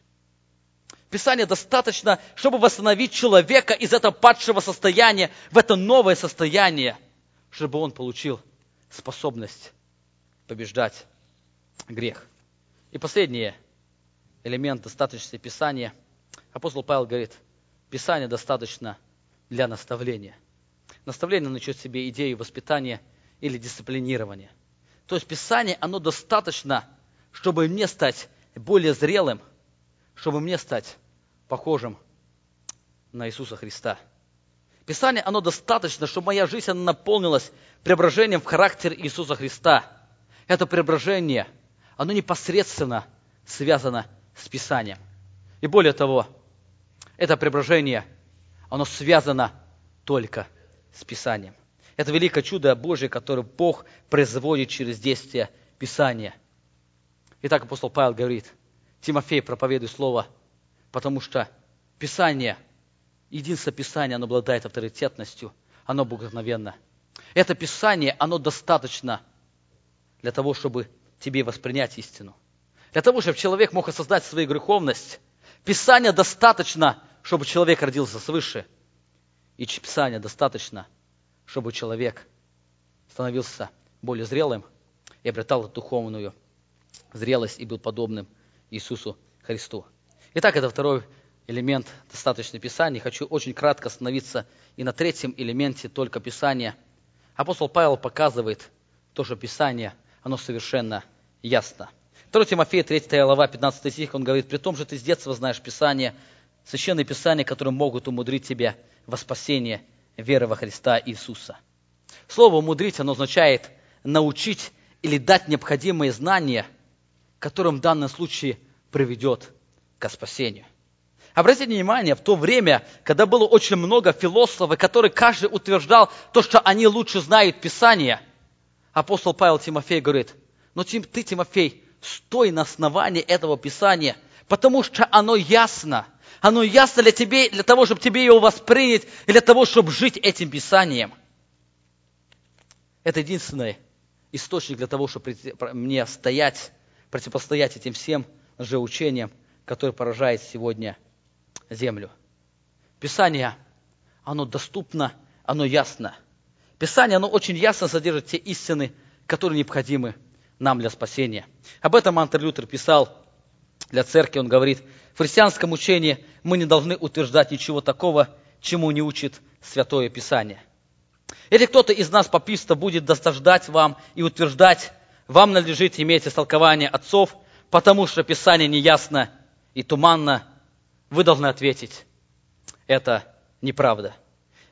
Писание достаточно, чтобы восстановить человека из этого падшего состояния в это новое состояние, чтобы он получил способность побеждать грех. И последний элемент достаточности Писания – Апостол Павел говорит, Писание достаточно для наставления. Наставление несет в себе идею воспитания или дисциплинирования. То есть Писание, оно достаточно, чтобы мне стать более зрелым, чтобы мне стать похожим на Иисуса Христа. Писание, оно достаточно, чтобы моя жизнь она наполнилась преображением в характер Иисуса Христа. Это преображение, оно непосредственно связано с Писанием. И более того, это преображение, оно связано только с Писанием. Это великое чудо Божие, которое Бог производит через действие Писания. Итак, апостол Павел говорит, Тимофей, проповедуй Слово, потому что Писание, единственное Писание, оно обладает авторитетностью, оно богословенно. Это Писание, оно достаточно для того, чтобы тебе воспринять истину. Для того, чтобы человек мог осознать свою греховность, Писания достаточно, чтобы человек родился свыше. И Писания достаточно, чтобы человек становился более зрелым и обретал духовную зрелость и был подобным Иисусу Христу. Итак, это второй элемент достаточно Писания. Хочу очень кратко остановиться и на третьем элементе только Писания. Апостол Павел показывает то, что Писание, оно совершенно ясно. 2 Тимофея, 3 глава, 15 стих, он говорит, «При том же ты с детства знаешь Писание, священные Писания, которые могут умудрить тебя во спасение веры во Христа Иисуса». Слово «умудрить» оно означает научить или дать необходимые знания, которым в данном случае приведет к спасению. Обратите внимание, в то время, когда было очень много философов, которые каждый утверждал то, что они лучше знают Писание, апостол Павел Тимофей говорит, но ты, Тимофей, стой на основании этого Писания, потому что оно ясно. Оно ясно для тебя, для того, чтобы тебе его воспринять, и для того, чтобы жить этим Писанием. Это единственный источник для того, чтобы мне стоять, противостоять этим всем лжеучениям, которые поражают сегодня землю. Писание, оно доступно, оно ясно. Писание, оно очень ясно содержит те истины, которые необходимы нам для спасения. Об этом Мартин Лютер писал для церкви. Он говорит, в христианском учении мы не должны утверждать ничего такого, чему не учит Святое Писание. Если кто-то из нас, паписта, будет досаждать вам и утверждать, вам надлежит иметь истолкование отцов, потому что Писание неясно и туманно, вы должны ответить, это неправда.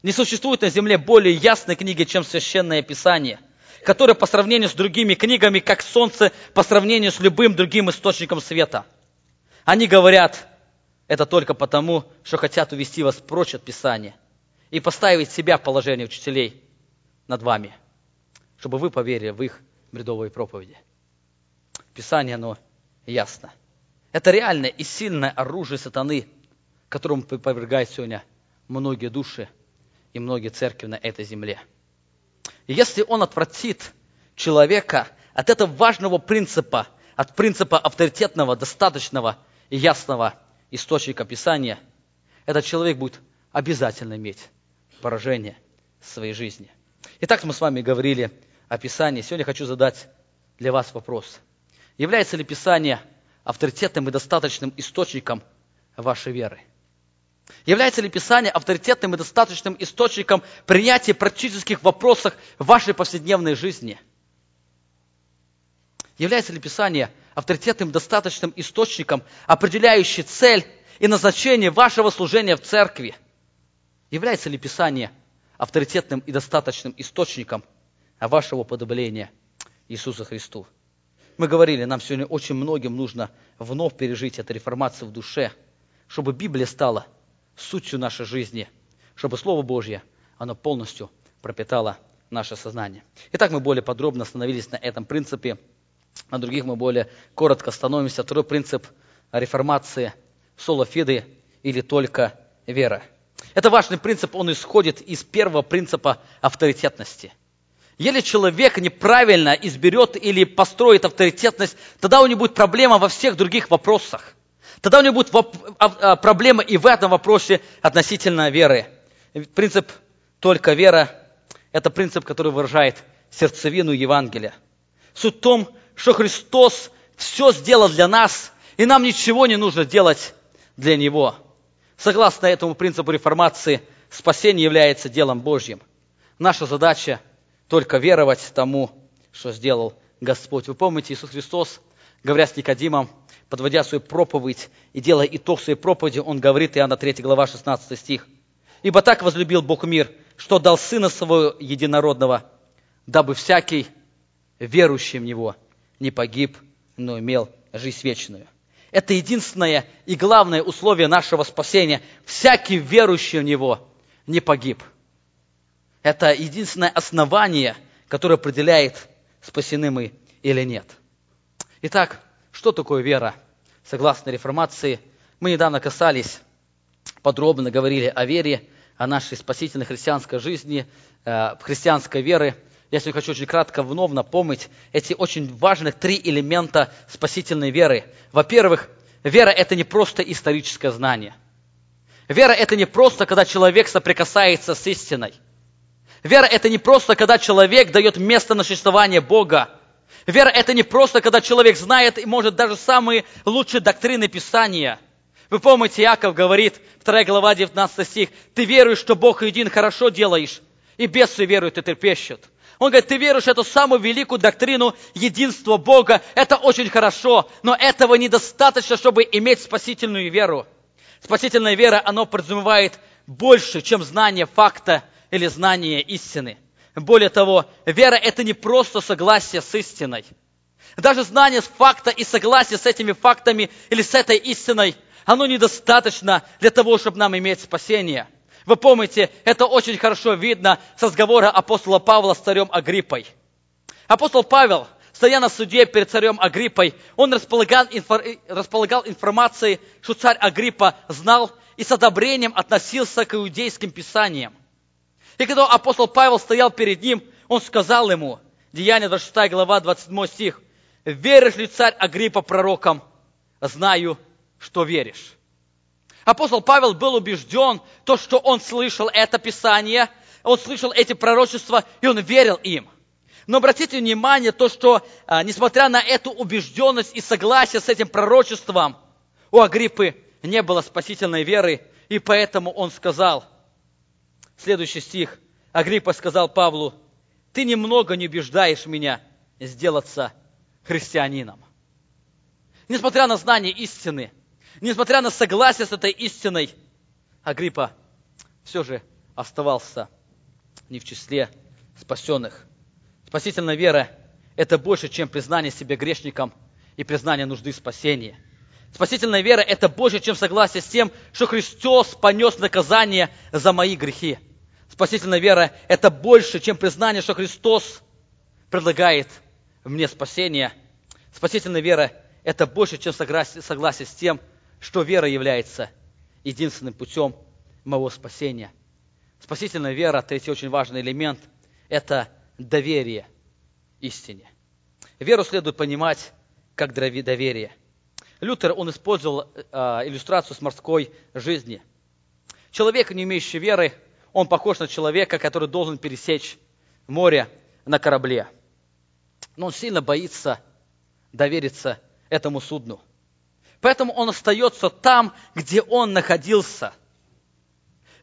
Не существует на земле более ясной книги, чем Священное Писание, которое по сравнению с другими книгами, как солнце по сравнению с любым другим источником света. Они говорят это только потому, что хотят увести вас прочь от Писания и поставить себя в положение учителей над вами, чтобы вы поверили в их бредовые проповеди. Писание, оно ясно. Это реальное и сильное оружие сатаны, которому повергает сегодня многие души и многие церкви на этой земле. И если он отвратит человека от этого важного принципа, от принципа авторитетного, достаточного и ясного источника Писания, этот человек будет обязательно иметь поражение в своей жизни. Итак, мы с вами говорили о Писании. Сегодня хочу задать для вас вопрос. Является ли Писание авторитетным и достаточным источником вашей веры? Является ли Писание авторитетным и достаточным источником принятия практических вопросов в вашей повседневной жизни? Является ли Писание авторитетным достаточным источником, определяющий цель и назначение вашего служения в церкви? Является ли Писание авторитетным и достаточным источником вашего подобления Иисусу Христу? Мы говорили, нам сегодня очень многим нужно вновь пережить эту реформацию в душе, чтобы Библия стала сутью нашей жизни, чтобы Слово Божье, оно полностью пропитало наше сознание. Итак, мы более подробно остановились на этом принципе, на других мы более коротко остановимся. Второй принцип реформации – соло фиды или только вера. Это важный принцип, он исходит из первого принципа авторитетности – если человек неправильно изберет или построит авторитетность, тогда у него будет проблема во всех других вопросах. Тогда у него будет а, а, проблема и в этом вопросе относительно веры. Принцип «только вера» – это принцип, который выражает сердцевину Евангелия. Суть в том, что Христос все сделал для нас, и нам ничего не нужно делать для Него. Согласно этому принципу реформации, спасение является делом Божьим. Наша задача только веровать тому, что сделал Господь. Вы помните, Иисус Христос, говоря с Никодимом, подводя свою проповедь и делая итог своей проповеди, он говорит, Иоанна 3 глава, 16 стих, «Ибо так возлюбил Бог мир, что дал Сына Своего Единородного, дабы всякий, верующий в Него, не погиб, но имел жизнь вечную». Это единственное и главное условие нашего спасения. Всякий верующий в Него не погиб – это единственное основание, которое определяет, спасены мы или нет. Итак, что такое вера? Согласно реформации, мы недавно касались, подробно говорили о вере, о нашей спасительной христианской жизни, э, христианской веры. Я сегодня хочу очень кратко вновь напомнить эти очень важных три элемента спасительной веры. Во-первых, вера – это не просто историческое знание. Вера – это не просто, когда человек соприкасается с истиной – Вера – это не просто, когда человек дает место на существование Бога. Вера – это не просто, когда человек знает и может даже самые лучшие доктрины Писания. Вы помните, Яков говорит, 2 глава, 19 стих, «Ты веруешь, что Бог един, хорошо делаешь, и бесы веруют и трепещут». Он говорит, ты веруешь в эту самую великую доктрину единства Бога. Это очень хорошо, но этого недостаточно, чтобы иметь спасительную веру. Спасительная вера, она подразумевает больше, чем знание факта или знание истины. Более того, вера – это не просто согласие с истиной. Даже знание факта и согласие с этими фактами или с этой истиной, оно недостаточно для того, чтобы нам иметь спасение. Вы помните, это очень хорошо видно с разговора апостола Павла с царем Агриппой. Апостол Павел, стоя на суде перед царем Агриппой, он располагал, располагал информацией, что царь Агриппа знал и с одобрением относился к иудейским писаниям. И когда апостол Павел стоял перед ним, он сказал ему, Деяние 26 глава, 27 стих, «Веришь ли, царь Агриппа, пророкам? Знаю, что веришь». Апостол Павел был убежден, то, что он слышал это Писание, он слышал эти пророчества, и он верил им. Но обратите внимание, то, что, а, несмотря на эту убежденность и согласие с этим пророчеством, у Агриппы не было спасительной веры, и поэтому он сказал, следующий стих, Агриппа сказал Павлу, ты немного не убеждаешь меня сделаться христианином. Несмотря на знание истины, несмотря на согласие с этой истиной, Агриппа все же оставался не в числе спасенных. Спасительная вера – это больше, чем признание себя грешником и признание нужды спасения. Спасительная вера – это больше, чем согласие с тем, что Христос понес наказание за мои грехи. Спасительная вера – это больше, чем признание, что Христос предлагает мне спасение. Спасительная вера – это больше, чем согласие, согласие с тем, что вера является единственным путем моего спасения. Спасительная вера, третий очень важный элемент, это доверие истине. Веру следует понимать как доверие – Лютер, он использовал э, иллюстрацию с морской жизни. Человек, не имеющий веры, он похож на человека, который должен пересечь море на корабле. Но он сильно боится довериться этому судну. Поэтому он остается там, где он находился.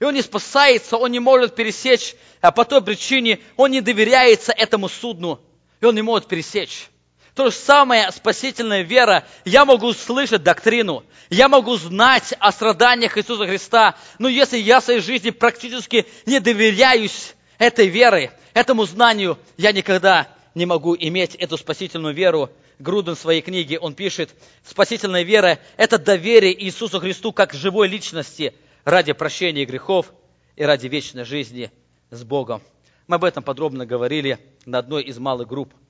И он не спасается, он не может пересечь, а по той причине он не доверяется этому судну, и он не может пересечь. То же самое спасительная вера. Я могу слышать доктрину, я могу знать о страданиях Иисуса Христа, но если я в своей жизни практически не доверяюсь этой вере, этому знанию, я никогда не могу иметь эту спасительную веру. Груден в своей книге, он пишет, спасительная вера – это доверие Иисусу Христу как живой личности ради прощения грехов и ради вечной жизни с Богом. Мы об этом подробно говорили на одной из малых групп –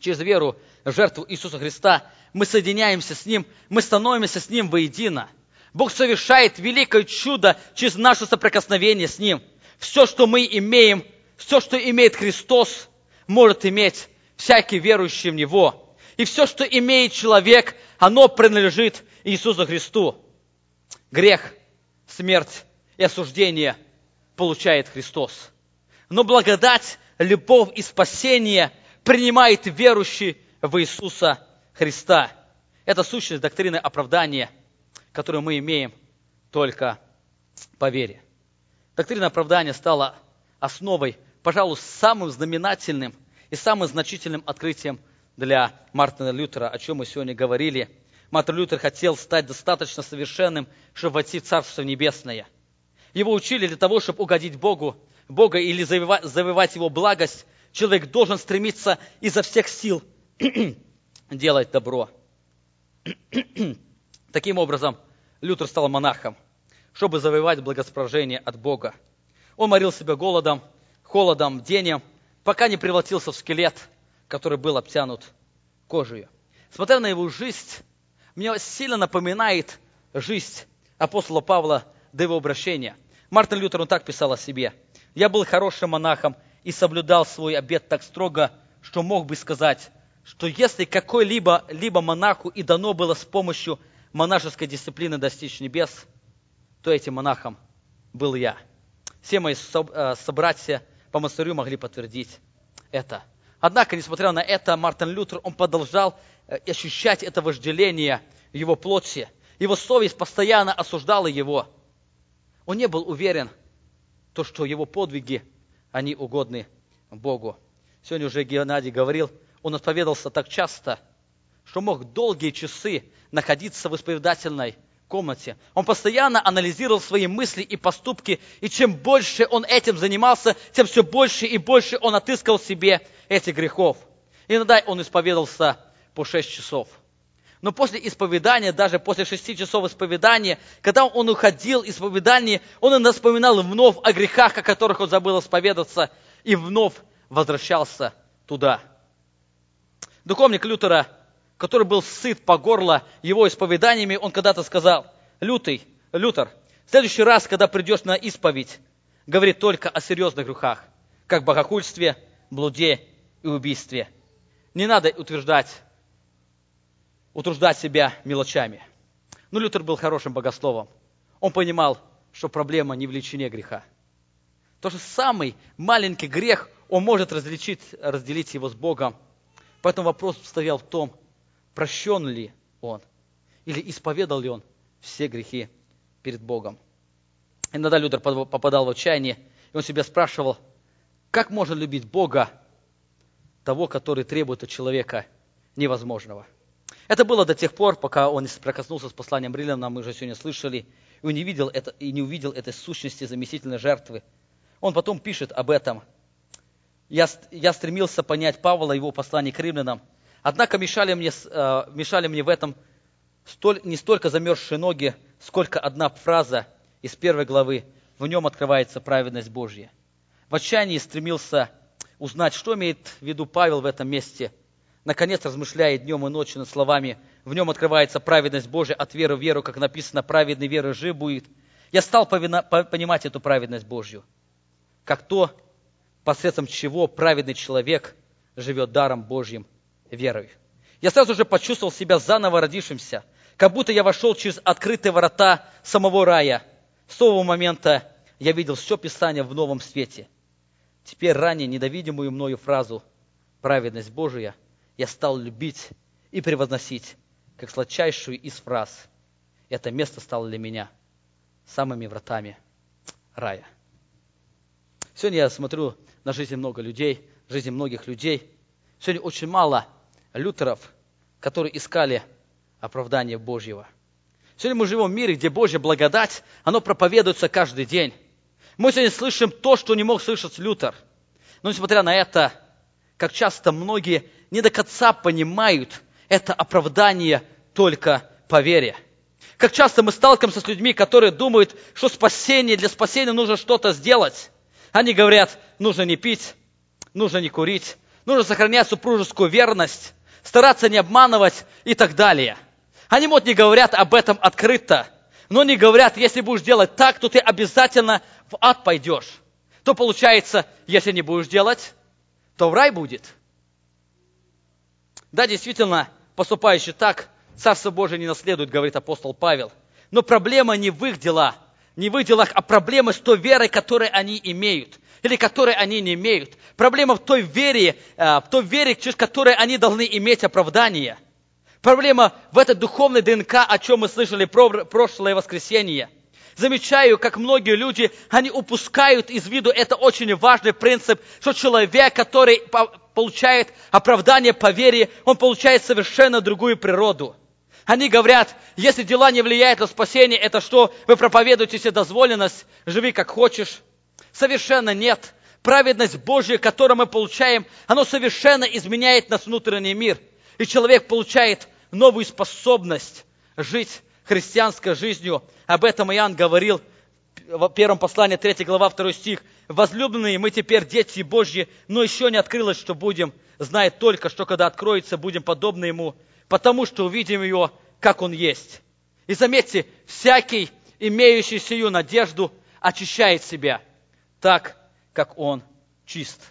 через веру жертву Иисуса Христа, мы соединяемся с Ним, мы становимся с Ним воедино. Бог совершает великое чудо через наше соприкосновение с Ним. Все, что мы имеем, все, что имеет Христос, может иметь всякий верующий в Него. И все, что имеет человек, оно принадлежит Иисусу Христу. Грех, смерть и осуждение получает Христос. Но благодать, любовь и спасение – принимает верующий в Иисуса Христа. Это сущность доктрины оправдания, которую мы имеем только по вере. Доктрина оправдания стала основой, пожалуй, самым знаменательным и самым значительным открытием для Мартина Лютера, о чем мы сегодня говорили. Мартин Лютер хотел стать достаточно совершенным, чтобы войти в Царство Небесное. Его учили для того, чтобы угодить Богу, Бога или завоевать, завоевать Его благость, человек должен стремиться изо всех сил делать добро. Таким образом, Лютер стал монахом, чтобы завоевать благосположение от Бога. Он морил себя голодом, холодом, денем, пока не превратился в скелет, который был обтянут кожей. Смотря на его жизнь, мне сильно напоминает жизнь апостола Павла до его обращения. Мартин Лютер, он так писал о себе. «Я был хорошим монахом и соблюдал свой обет так строго, что мог бы сказать, что если какой-либо либо монаху и дано было с помощью монашеской дисциплины достичь небес, то этим монахом был я. Все мои э, собратья по монастырю могли подтвердить это. Однако, несмотря на это, Мартин Лютер, он продолжал э, ощущать это вожделение в его плоти. Его совесть постоянно осуждала его. Он не был уверен, то, что его подвиги они угодны Богу. Сегодня уже Геннадий говорил, он исповедался так часто, что мог долгие часы находиться в исповедательной комнате. Он постоянно анализировал свои мысли и поступки, и чем больше он этим занимался, тем все больше и больше он отыскал себе этих грехов. Иногда он исповедовался по 6 часов. Но после исповедания, даже после шести часов исповедания, когда он уходил из исповедания, он иногда вспоминал вновь о грехах, о которых он забыл исповедаться, и вновь возвращался туда. Духовник Лютера, который был сыт по горло его исповеданиями, он когда-то сказал, Лютый, Лютер, в следующий раз, когда придешь на исповедь, говори только о серьезных грехах, как богохульстве, блуде и убийстве. Не надо утверждать, утруждать себя мелочами. Но Лютер был хорошим богословом. Он понимал, что проблема не в величине греха. То, что самый маленький грех, он может различить, разделить его с Богом. Поэтому вопрос стоял в том, прощен ли он, или исповедал ли он все грехи перед Богом. Иногда Лютер попадал в отчаяние, и он себя спрашивал, как можно любить Бога, того, который требует от человека невозможного. Это было до тех пор, пока он не прокоснулся с посланием Римлянам, мы уже сегодня слышали, и не видел это, и не увидел этой сущности заместительной жертвы. Он потом пишет об этом. Я, я стремился понять Павла, его послание к римлянам, однако мешали мне, э, мешали мне в этом столь, не столько замерзшие ноги, сколько одна фраза из первой главы. В нем открывается праведность Божья. В отчаянии стремился узнать, что имеет в виду Павел в этом месте. Наконец, размышляя днем и ночью над словами, в нем открывается праведность Божия от веры в веру, как написано, праведный веры жив будет. Я стал понимать эту праведность Божью, как то, посредством чего праведный человек живет даром Божьим верой. Я сразу же почувствовал себя заново родившимся, как будто я вошел через открытые ворота самого рая. С того момента я видел все Писание в новом свете. Теперь ранее недовидимую мною фразу «праведность Божия» я стал любить и превозносить, как сладчайшую из фраз. Это место стало для меня самыми вратами рая. Сегодня я смотрю на жизнь много людей, жизнь многих людей. Сегодня очень мало лютеров, которые искали оправдание Божьего. Сегодня мы живем в мире, где Божья благодать, оно проповедуется каждый день. Мы сегодня слышим то, что не мог слышать Лютер. Но несмотря на это, как часто многие не до конца понимают это оправдание только по вере. Как часто мы сталкиваемся с людьми, которые думают, что спасение, для спасения нужно что-то сделать. Они говорят, нужно не пить, нужно не курить, нужно сохранять супружескую верность, стараться не обманывать и так далее. Они, может, не говорят об этом открыто, но не говорят, если будешь делать так, то ты обязательно в ад пойдешь. То получается, если не будешь делать, то в рай будет. Да, действительно, поступающий так, Царство Божие не наследует, говорит апостол Павел. Но проблема не в их делах, не в их а проблема с той верой, которую они имеют или которой они не имеют. Проблема в той вере, э, в той вере, через которую они должны иметь оправдание. Проблема в этой духовной ДНК, о чем мы слышали про прошлое воскресенье. Замечаю, как многие люди, они упускают из виду это очень важный принцип, что человек, который получает оправдание по вере, он получает совершенно другую природу. Они говорят, если дела не влияют на спасение, это что? Вы проповедуете себе дозволенность, живи как хочешь. Совершенно нет. Праведность Божья, которую мы получаем, она совершенно изменяет наш внутренний мир. И человек получает новую способность жить христианской жизнью. Об этом Иоанн говорил в первом послании, 3 глава, 2 стих. «Возлюбленные, мы теперь дети Божьи, но еще не открылось, что будем, знает только, что когда откроется, будем подобны Ему, потому что увидим Его, как Он есть». И заметьте, всякий, имеющий сию надежду, очищает себя – так, как Он чист.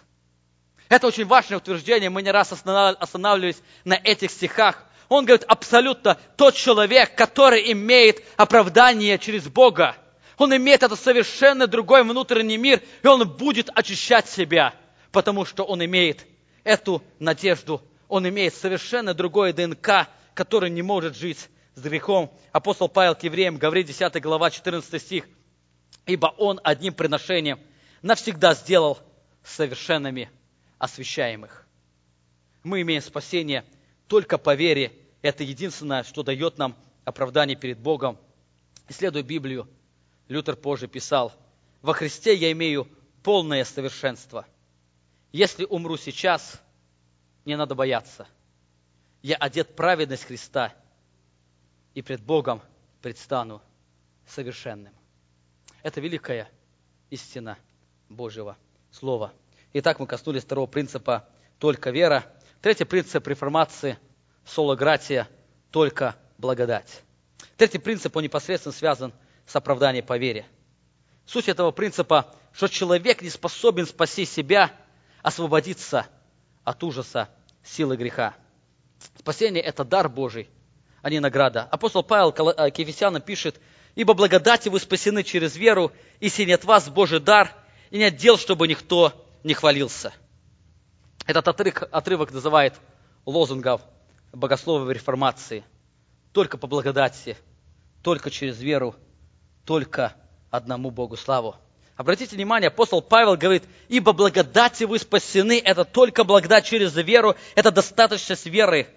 Это очень важное утверждение, мы не раз останавливались на этих стихах. Он говорит, абсолютно тот человек, который имеет оправдание через Бога. Он имеет это совершенно другой внутренний мир, и он будет очищать себя, потому что он имеет эту надежду. Он имеет совершенно другое ДНК, который не может жить с грехом. Апостол Павел к евреям говорит, 10 глава, 14 стих. «Ибо он одним приношением – навсегда сделал совершенными освящаемых. Мы имеем спасение только по вере. Это единственное, что дает нам оправдание перед Богом. Исследуя Библию, Лютер позже писал, «Во Христе я имею полное совершенство. Если умру сейчас, не надо бояться. Я одет праведность Христа и пред Богом предстану совершенным. Это великая истина Божьего Слова. Итак, мы коснулись второго принципа «только вера». Третий принцип реформации – сологратия – «только благодать». Третий принцип, он непосредственно связан с оправданием по вере. Суть этого принципа, что человек не способен спасти себя, освободиться от ужаса силы греха. Спасение – это дар Божий, а не награда. Апостол Павел к Ефесянам пишет, «Ибо благодати вы спасены через веру, и от вас Божий дар, и нет дел, чтобы никто не хвалился». Этот отрывок, отрывок называет лозунгов богословия реформации. Только по благодати, только через веру, только одному Богу славу. Обратите внимание, апостол Павел говорит, ибо благодати вы спасены, это только благодать через веру, это достаточность веры,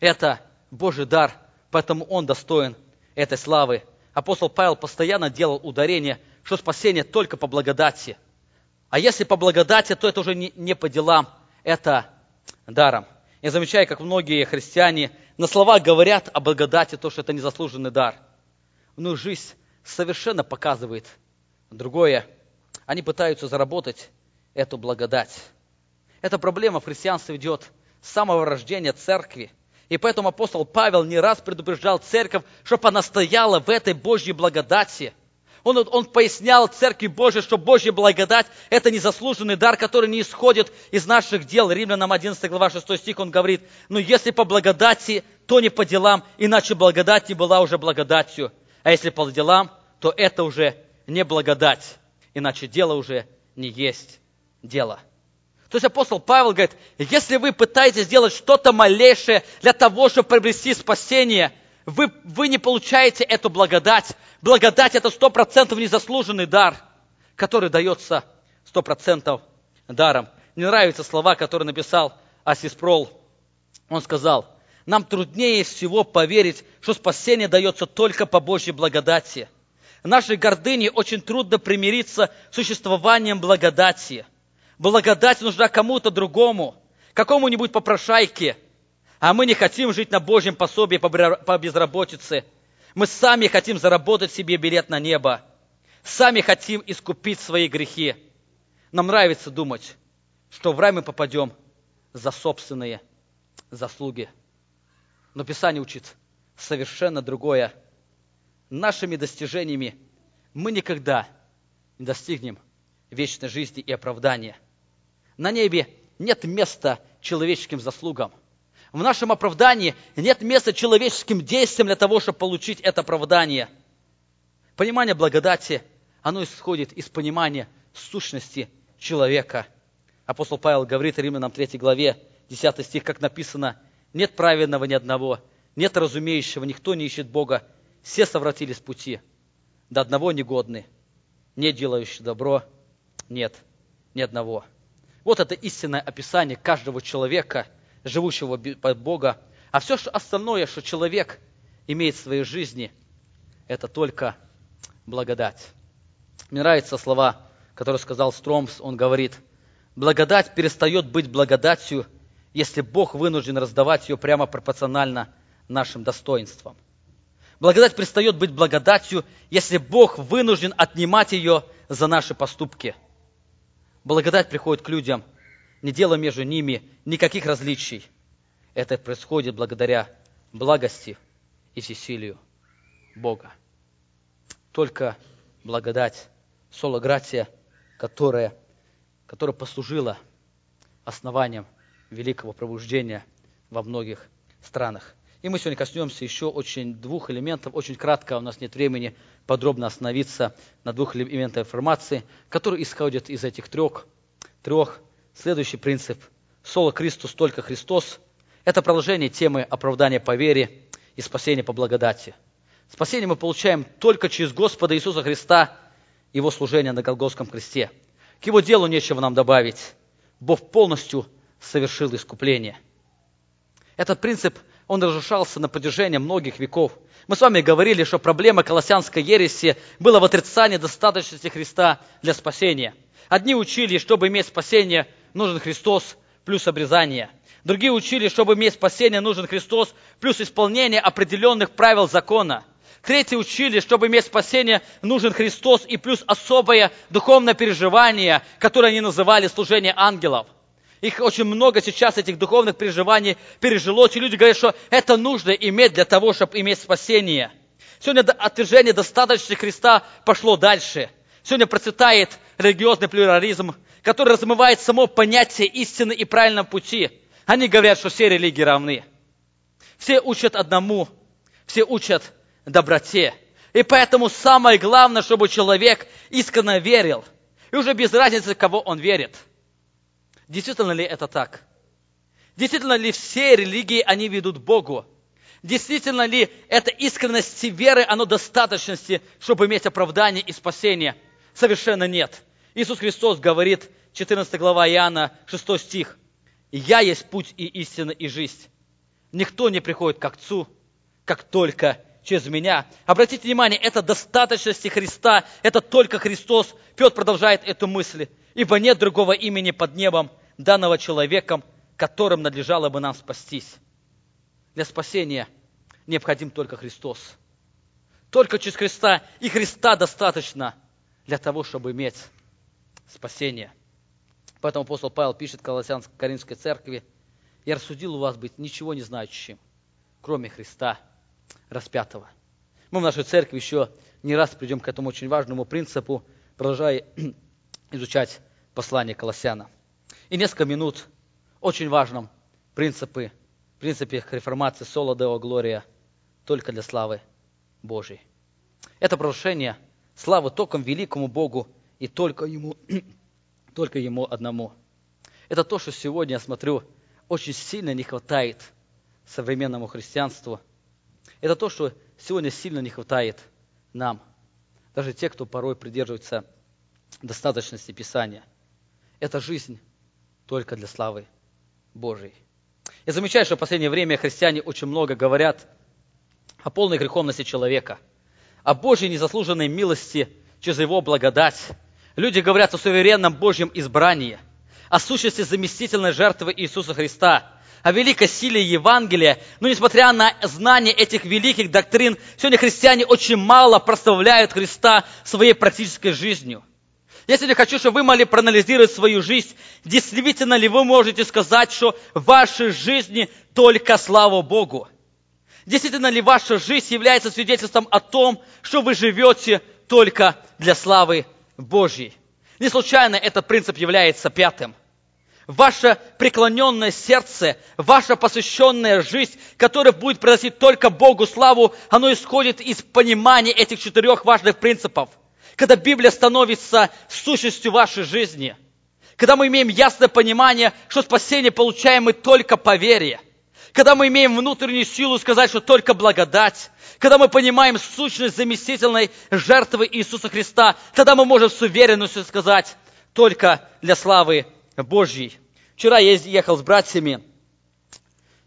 это Божий дар, поэтому он достоин этой славы. Апостол Павел постоянно делал ударение, что спасение только по благодати. А если по благодати, то это уже не, не по делам, это даром. Я замечаю, как многие христиане на слова говорят о благодати, то, что это незаслуженный дар. Но жизнь совершенно показывает другое. Они пытаются заработать эту благодать. Эта проблема в христианстве идет с самого рождения церкви. И поэтому апостол Павел не раз предупреждал церковь, чтобы она стояла в этой Божьей благодати. Он, он пояснял церкви Божьей, что Божья благодать – это незаслуженный дар, который не исходит из наших дел. Римлянам 11 глава 6 стих он говорит, «Но если по благодати, то не по делам, иначе благодать не была уже благодатью. А если по делам, то это уже не благодать, иначе дело уже не есть дело. То есть апостол Павел говорит, если вы пытаетесь сделать что-то малейшее для того, чтобы приобрести спасение, вы, вы не получаете эту благодать. Благодать – это сто процентов незаслуженный дар, который дается сто процентов даром. Мне нравятся слова, которые написал Асис Прол. Он сказал, нам труднее всего поверить, что спасение дается только по Божьей благодати. Нашей гордыне очень трудно примириться с существованием благодати. Благодать нужна кому-то другому, какому-нибудь попрошайке. А мы не хотим жить на Божьем пособии по безработице. Мы сами хотим заработать себе билет на небо. Сами хотим искупить свои грехи. Нам нравится думать, что в рай мы попадем за собственные заслуги. Но Писание учит совершенно другое. Нашими достижениями мы никогда не достигнем вечной жизни и оправдания. На небе нет места человеческим заслугам. В нашем оправдании нет места человеческим действиям для того, чтобы получить это оправдание. Понимание благодати, оно исходит из понимания сущности человека. Апостол Павел говорит Римлянам 3 главе, 10 стих, как написано, нет праведного ни одного, нет разумеющего, никто не ищет Бога. Все совратились с пути, до одного негодны, не делающий добро, нет ни одного. Вот это истинное описание каждого человека, живущего под Бога. А все что остальное, что человек имеет в своей жизни, это только благодать. Мне нравятся слова, которые сказал Стромс. Он говорит, благодать перестает быть благодатью, если Бог вынужден раздавать ее прямо пропорционально нашим достоинствам. Благодать перестает быть благодатью, если Бог вынужден отнимать ее за наши поступки. Благодать приходит к людям, не делая между ними никаких различий. Это происходит благодаря благости и всесилию Бога. Только благодать, сологратия, которая, которая послужила основанием великого пробуждения во многих странах. И мы сегодня коснемся еще очень двух элементов, очень кратко, у нас нет времени подробно остановиться на двух элементах информации, которые исходят из этих трех. трех. Следующий принцип – соло Христос, только Христос. Это продолжение темы оправдания по вере и спасения по благодати. Спасение мы получаем только через Господа Иисуса Христа, Его служение на Голгофском кресте. К Его делу нечего нам добавить. Бог полностью совершил искупление. Этот принцип, он разрушался на протяжении многих веков. Мы с вами говорили, что проблема колоссянской ереси была в отрицании достаточности Христа для спасения. Одни учили, чтобы иметь спасение, нужен Христос, плюс обрезание. Другие учили, чтобы иметь спасение, нужен Христос плюс исполнение определенных правил закона. Третьи учили, чтобы иметь спасение, нужен Христос и плюс особое духовное переживание, которое они называли служение ангелов. Их очень много сейчас, этих духовных переживаний пережило. Эти люди говорят, что это нужно иметь для того, чтобы иметь спасение. Сегодня отвержение достаточности Христа пошло дальше. Сегодня процветает религиозный плюрализм, который размывает само понятие истины и правильного пути. Они говорят, что все религии равны. Все учат одному, все учат доброте. И поэтому самое главное, чтобы человек искренне верил. И уже без разницы, кого он верит. Действительно ли это так? Действительно ли все религии, они ведут Богу? Действительно ли эта искренность веры, оно достаточности, чтобы иметь оправдание и спасение? Совершенно нет. Иисус Христос говорит, 14 глава Иоанна, 6 стих, «Я есть путь и истина и жизнь. Никто не приходит к Отцу, как только через меня. Обратите внимание, это достаточности Христа, это только Христос. Петр продолжает эту мысль. Ибо нет другого имени под небом, данного человеком, которым надлежало бы нам спастись. Для спасения необходим только Христос. Только через Христа. И Христа достаточно для того, чтобы иметь спасение. Поэтому апостол Павел пишет Колоссянской Каринской церкви, «Я рассудил у вас быть ничего не знающим, кроме Христа – распятого. Мы в нашей церкви еще не раз придем к этому очень важному принципу, продолжая изучать послание Колоссяна. И несколько минут очень важном принципе, принципе реформации соло део глория только для славы Божьей. Это провозглашение славы только великому Богу и только Ему, только Ему одному. Это то, что сегодня, я смотрю, очень сильно не хватает современному христианству – это то, что сегодня сильно не хватает нам, даже те, кто порой придерживается достаточности Писания. Это жизнь только для славы Божией. Я замечаю, что в последнее время христиане очень много говорят о полной греховности человека, о Божьей незаслуженной милости через Его благодать. Люди говорят о суверенном Божьем избрании, о сущности заместительной жертвы Иисуса Христа – о великой силе Евангелия. Но несмотря на знание этих великих доктрин, сегодня христиане очень мало прославляют Христа своей практической жизнью. Я сегодня хочу, чтобы вы могли проанализировать свою жизнь. Действительно ли вы можете сказать, что в вашей жизни только слава Богу? Действительно ли ваша жизнь является свидетельством о том, что вы живете только для славы Божьей? Не случайно этот принцип является пятым ваше преклоненное сердце, ваша посвященная жизнь, которая будет приносить только Богу славу, оно исходит из понимания этих четырех важных принципов. Когда Библия становится сущностью вашей жизни, когда мы имеем ясное понимание, что спасение получаем мы только по вере, когда мы имеем внутреннюю силу сказать, что только благодать, когда мы понимаем сущность заместительной жертвы Иисуса Христа, тогда мы можем с уверенностью сказать, только для славы Божьей. Вчера я ехал с братьями,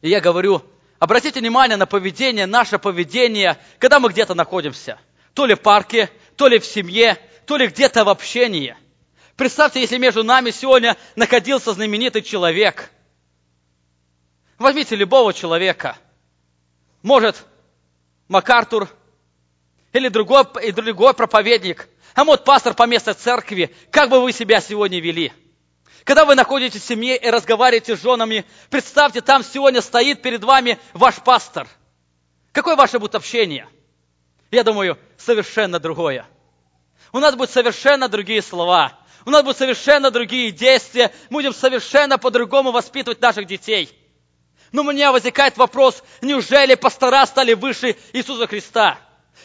и я говорю, обратите внимание на поведение, наше поведение, когда мы где-то находимся. То ли в парке, то ли в семье, то ли где-то в общении. Представьте, если между нами сегодня находился знаменитый человек. Возьмите любого человека. Может, МакАртур или другой, и другой проповедник, а может, пастор по местной церкви. Как бы вы себя сегодня вели? Когда вы находитесь в семье и разговариваете с женами, представьте, там сегодня стоит перед вами ваш пастор. Какое ваше будет общение? Я думаю, совершенно другое. У нас будут совершенно другие слова. У нас будут совершенно другие действия. Будем совершенно по-другому воспитывать наших детей. Но у меня возникает вопрос, неужели пастора стали выше Иисуса Христа?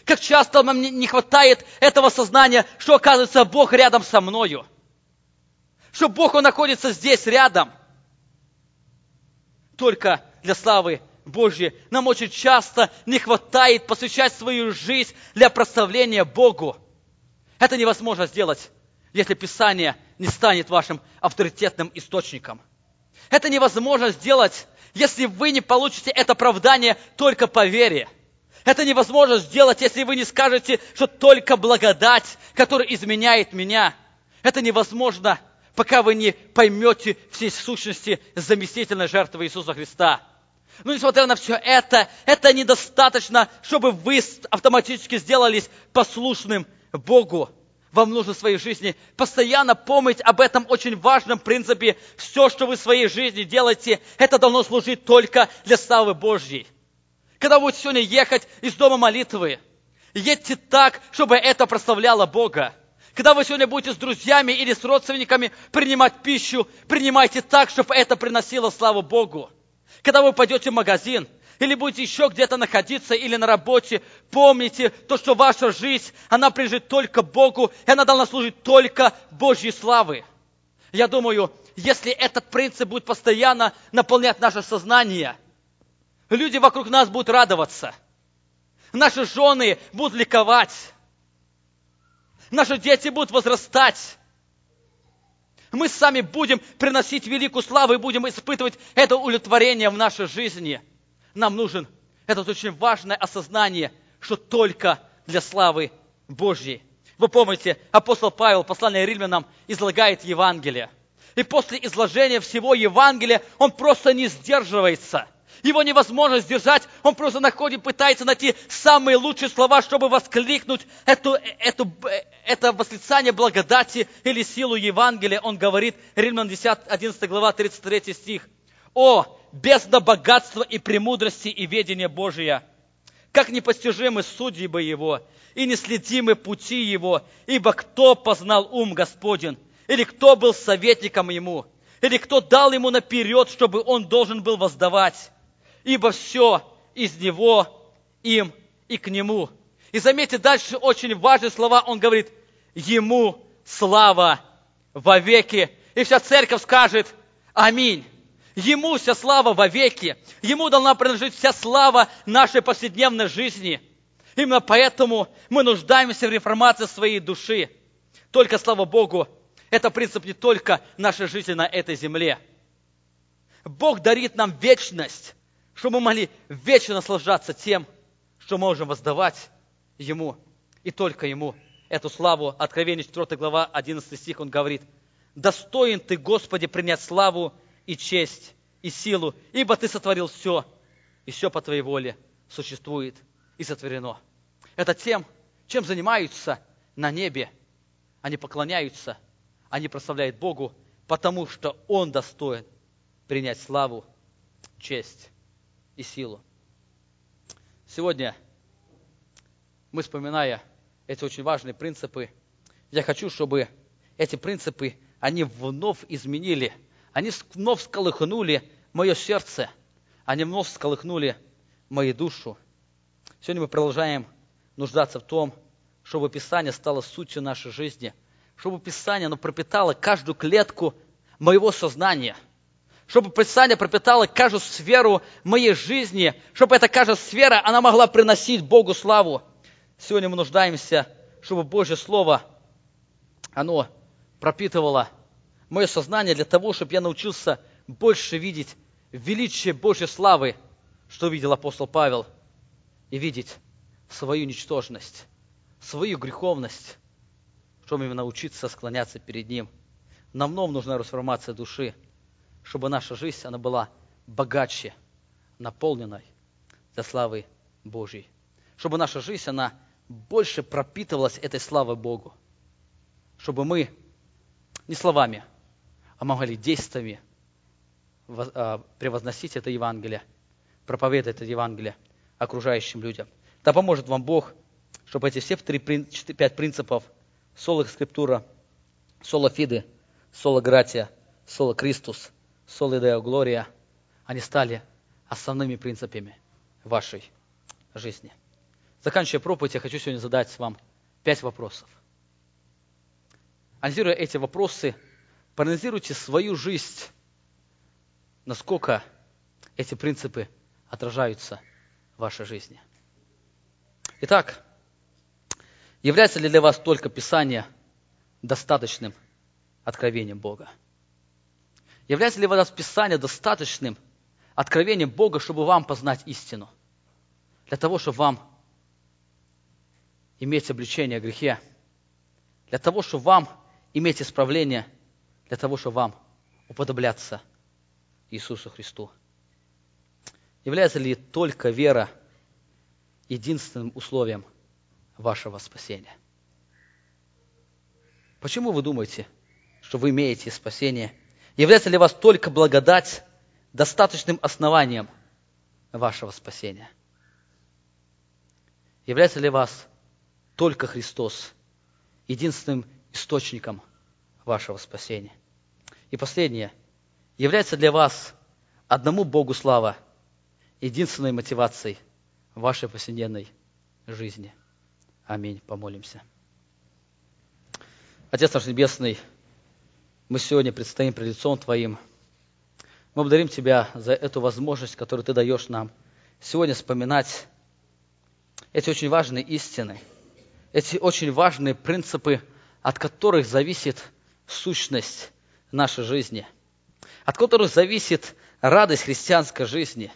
Как часто нам не хватает этого сознания, что оказывается Бог рядом со мною – что Бог, Он находится здесь, рядом. Только для славы Божьей нам очень часто не хватает посвящать свою жизнь для прославления Богу. Это невозможно сделать, если Писание не станет вашим авторитетным источником. Это невозможно сделать, если вы не получите это оправдание только по вере. Это невозможно сделать, если вы не скажете, что только благодать, которая изменяет меня. Это невозможно пока вы не поймете всей сущности заместительной жертвы Иисуса Христа. Но несмотря на все это, это недостаточно, чтобы вы автоматически сделались послушным Богу. Вам нужно в своей жизни постоянно помнить об этом очень важном принципе. Все, что вы в своей жизни делаете, это должно служить только для славы Божьей. Когда будете сегодня ехать из дома молитвы, едьте так, чтобы это прославляло Бога. Когда вы сегодня будете с друзьями или с родственниками принимать пищу, принимайте так, чтобы это приносило славу Богу. Когда вы пойдете в магазин, или будете еще где-то находиться, или на работе, помните то, что ваша жизнь, она принадлежит только Богу, и она должна служить только Божьей славы. Я думаю, если этот принцип будет постоянно наполнять наше сознание, люди вокруг нас будут радоваться. Наши жены будут ликовать. Наши дети будут возрастать. Мы сами будем приносить великую славу и будем испытывать это удовлетворение в нашей жизни. Нам нужен это очень важное осознание, что только для славы Божьей. Вы помните, апостол Павел, послание римлянам, излагает Евангелие. И после изложения всего Евангелия он просто не сдерживается – его невозможно сдержать. Он просто находит, пытается найти самые лучшие слова, чтобы воскликнуть эту, эту, это восклицание благодати или силу Евангелия. Он говорит, Римлян 10, 11 глава, 33 стих. «О, бездна богатства и премудрости и ведения Божия! Как непостижимы судьи бы Его, и неследимы пути Его, ибо кто познал ум Господень, или кто был советником Ему, или кто дал Ему наперед, чтобы Он должен был воздавать? Ибо все из Него, им и к Нему. И заметьте, дальше очень важные слова. Он говорит, Ему слава во веки. И вся церковь скажет, Аминь. Ему вся слава во веки. Ему должна принадлежить вся слава нашей повседневной жизни. Именно поэтому мы нуждаемся в реформации своей души. Только, слава Богу, это принцип не только нашей жизни на этой земле. Бог дарит нам вечность чтобы мы могли вечно наслаждаться тем, что можем воздавать Ему и только Ему. Эту славу, Откровение 4 глава, 11 стих, он говорит, «Достоин Ты, Господи, принять славу и честь и силу, ибо Ты сотворил все, и все по Твоей воле существует и сотворено». Это тем, чем занимаются на небе. Они поклоняются, они прославляют Богу, потому что Он достоин принять славу, честь и силу. Сегодня мы, вспоминая эти очень важные принципы, я хочу, чтобы эти принципы, они вновь изменили, они вновь сколыхнули мое сердце, они вновь сколыхнули мою душу. Сегодня мы продолжаем нуждаться в том, чтобы Писание стало сутью нашей жизни, чтобы Писание оно пропитало каждую клетку моего сознания – чтобы Писание пропитало каждую сферу моей жизни, чтобы эта каждая сфера, она могла приносить Богу славу. Сегодня мы нуждаемся, чтобы Божье Слово, оно пропитывало мое сознание для того, чтобы я научился больше видеть величие Божьей славы, что видел апостол Павел, и видеть свою ничтожность, свою греховность, чтобы именно научиться склоняться перед Ним. Нам вновь нужна трансформация души – чтобы наша жизнь, она была богаче, наполненной для славы Божьей. Чтобы наша жизнь, она больше пропитывалась этой славой Богу. Чтобы мы не словами, а могли действиями а, превозносить это Евангелие, проповедовать это Евангелие окружающим людям. Да поможет вам Бог, чтобы эти все три, пять принципов соло скриптура, соло фиды, соло гратия, соло Солидео Глория, они стали основными принципами вашей жизни. Заканчивая проповедь, я хочу сегодня задать вам пять вопросов. Анализируя эти вопросы, проанализируйте свою жизнь, насколько эти принципы отражаются в вашей жизни. Итак, является ли для вас только Писание достаточным откровением Бога? Является ли вода Писания достаточным откровением Бога, чтобы вам познать истину? Для того, чтобы вам иметь обличение о грехе? Для того, чтобы вам иметь исправление? для того, чтобы вам уподобляться Иисусу Христу. Является ли только вера единственным условием вашего спасения? Почему вы думаете, что вы имеете спасение? Является ли вас только благодать достаточным основанием вашего спасения? Является ли вас только Христос единственным источником вашего спасения? И последнее. Является для вас одному Богу слава единственной мотивацией вашей повседневной жизни. Аминь. Помолимся. Отец наш Небесный, мы сегодня предстоим пред лицом Твоим. Мы благодарим Тебя за эту возможность, которую Ты даешь нам сегодня вспоминать эти очень важные истины, эти очень важные принципы, от которых зависит сущность нашей жизни, от которых зависит радость христианской жизни,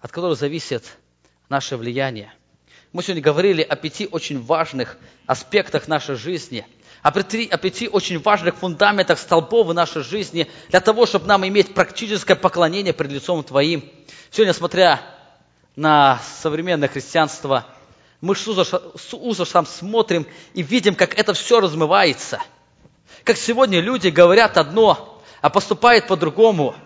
от которых зависит наше влияние – мы сегодня говорили о пяти очень важных аспектах нашей жизни, о пяти, о пяти очень важных фундаментах, столбов в нашей жизни, для того, чтобы нам иметь практическое поклонение пред лицом Твоим. Сегодня, смотря на современное христианство, мы с ужасом смотрим и видим, как это все размывается. Как сегодня люди говорят одно, а поступают по-другому –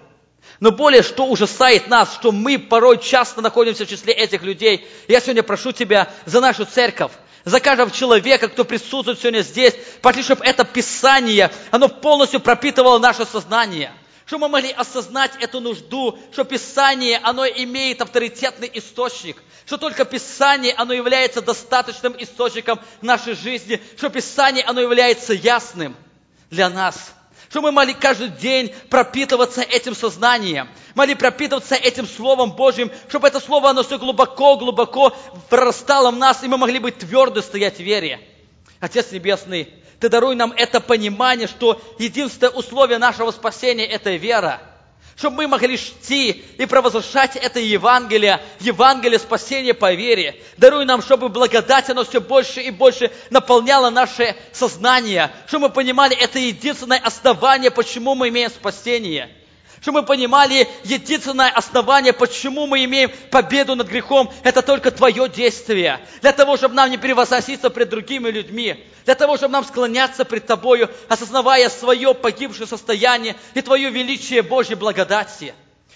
но более, что ужасает нас, что мы порой часто находимся в числе этих людей. Я сегодня прошу Тебя за нашу церковь, за каждого человека, кто присутствует сегодня здесь, пошли, чтобы это Писание, оно полностью пропитывало наше сознание. Чтобы мы могли осознать эту нужду, что Писание, оно имеет авторитетный источник, что только Писание, оно является достаточным источником нашей жизни, что Писание, оно является ясным для нас – чтобы мы могли каждый день пропитываться этим сознанием, могли пропитываться этим Словом Божьим, чтобы это Слово, оно все глубоко-глубоко прорастало в нас, и мы могли быть твердо стоять в вере. Отец Небесный, Ты даруй нам это понимание, что единственное условие нашего спасения – это вера – чтобы мы могли шти и провозглашать это Евангелие, Евангелие спасения по вере. Даруй нам, чтобы благодать, оно все больше и больше наполняло наше сознание, чтобы мы понимали, это единственное основание, почему мы имеем спасение – чтобы мы понимали единственное основание, почему мы имеем победу над грехом, это только Твое действие. Для того, чтобы нам не превозноситься пред другими людьми, для того, чтобы нам склоняться пред Тобою, осознавая свое погибшее состояние и Твое величие Божьей благодати.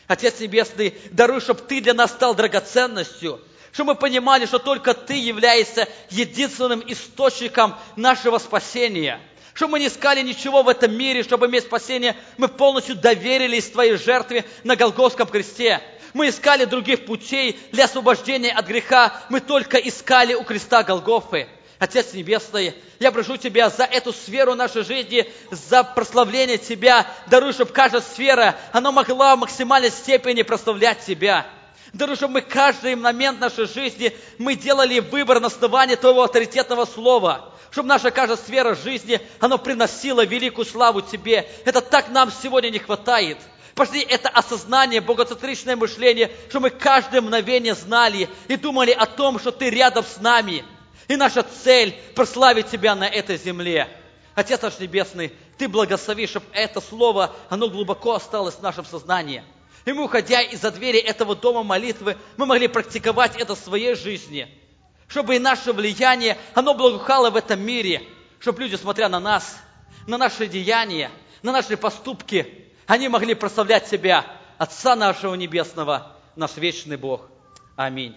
Отец Небесный, даруй, чтобы Ты для нас стал драгоценностью, чтобы мы понимали, что только Ты являешься единственным источником нашего спасения – чтобы мы не искали ничего в этом мире, чтобы иметь спасение, мы полностью доверились Твоей жертве на Голгофском кресте. Мы искали других путей для освобождения от греха, мы только искали у креста Голгофы. Отец Небесный, я прошу Тебя за эту сферу нашей жизни, за прославление Тебя. Даруй, чтобы каждая сфера, она могла в максимальной степени прославлять Тебя. Даруй, чтобы мы каждый момент нашей жизни, мы делали выбор на основании Твоего авторитетного слова чтобы наша каждая сфера жизни, она приносила великую славу Тебе. Это так нам сегодня не хватает. Пошли это осознание, богоцентричное мышление, что мы каждое мгновение знали и думали о том, что Ты рядом с нами. И наша цель – прославить Тебя на этой земле. Отец наш Небесный, Ты благослови, чтобы это слово, оно глубоко осталось в нашем сознании. И мы, уходя из-за двери этого дома молитвы, мы могли практиковать это в своей жизни – чтобы и наше влияние, оно благоухало в этом мире, чтобы люди, смотря на нас, на наши деяния, на наши поступки, они могли прославлять себя, Отца нашего Небесного, наш вечный Бог. Аминь.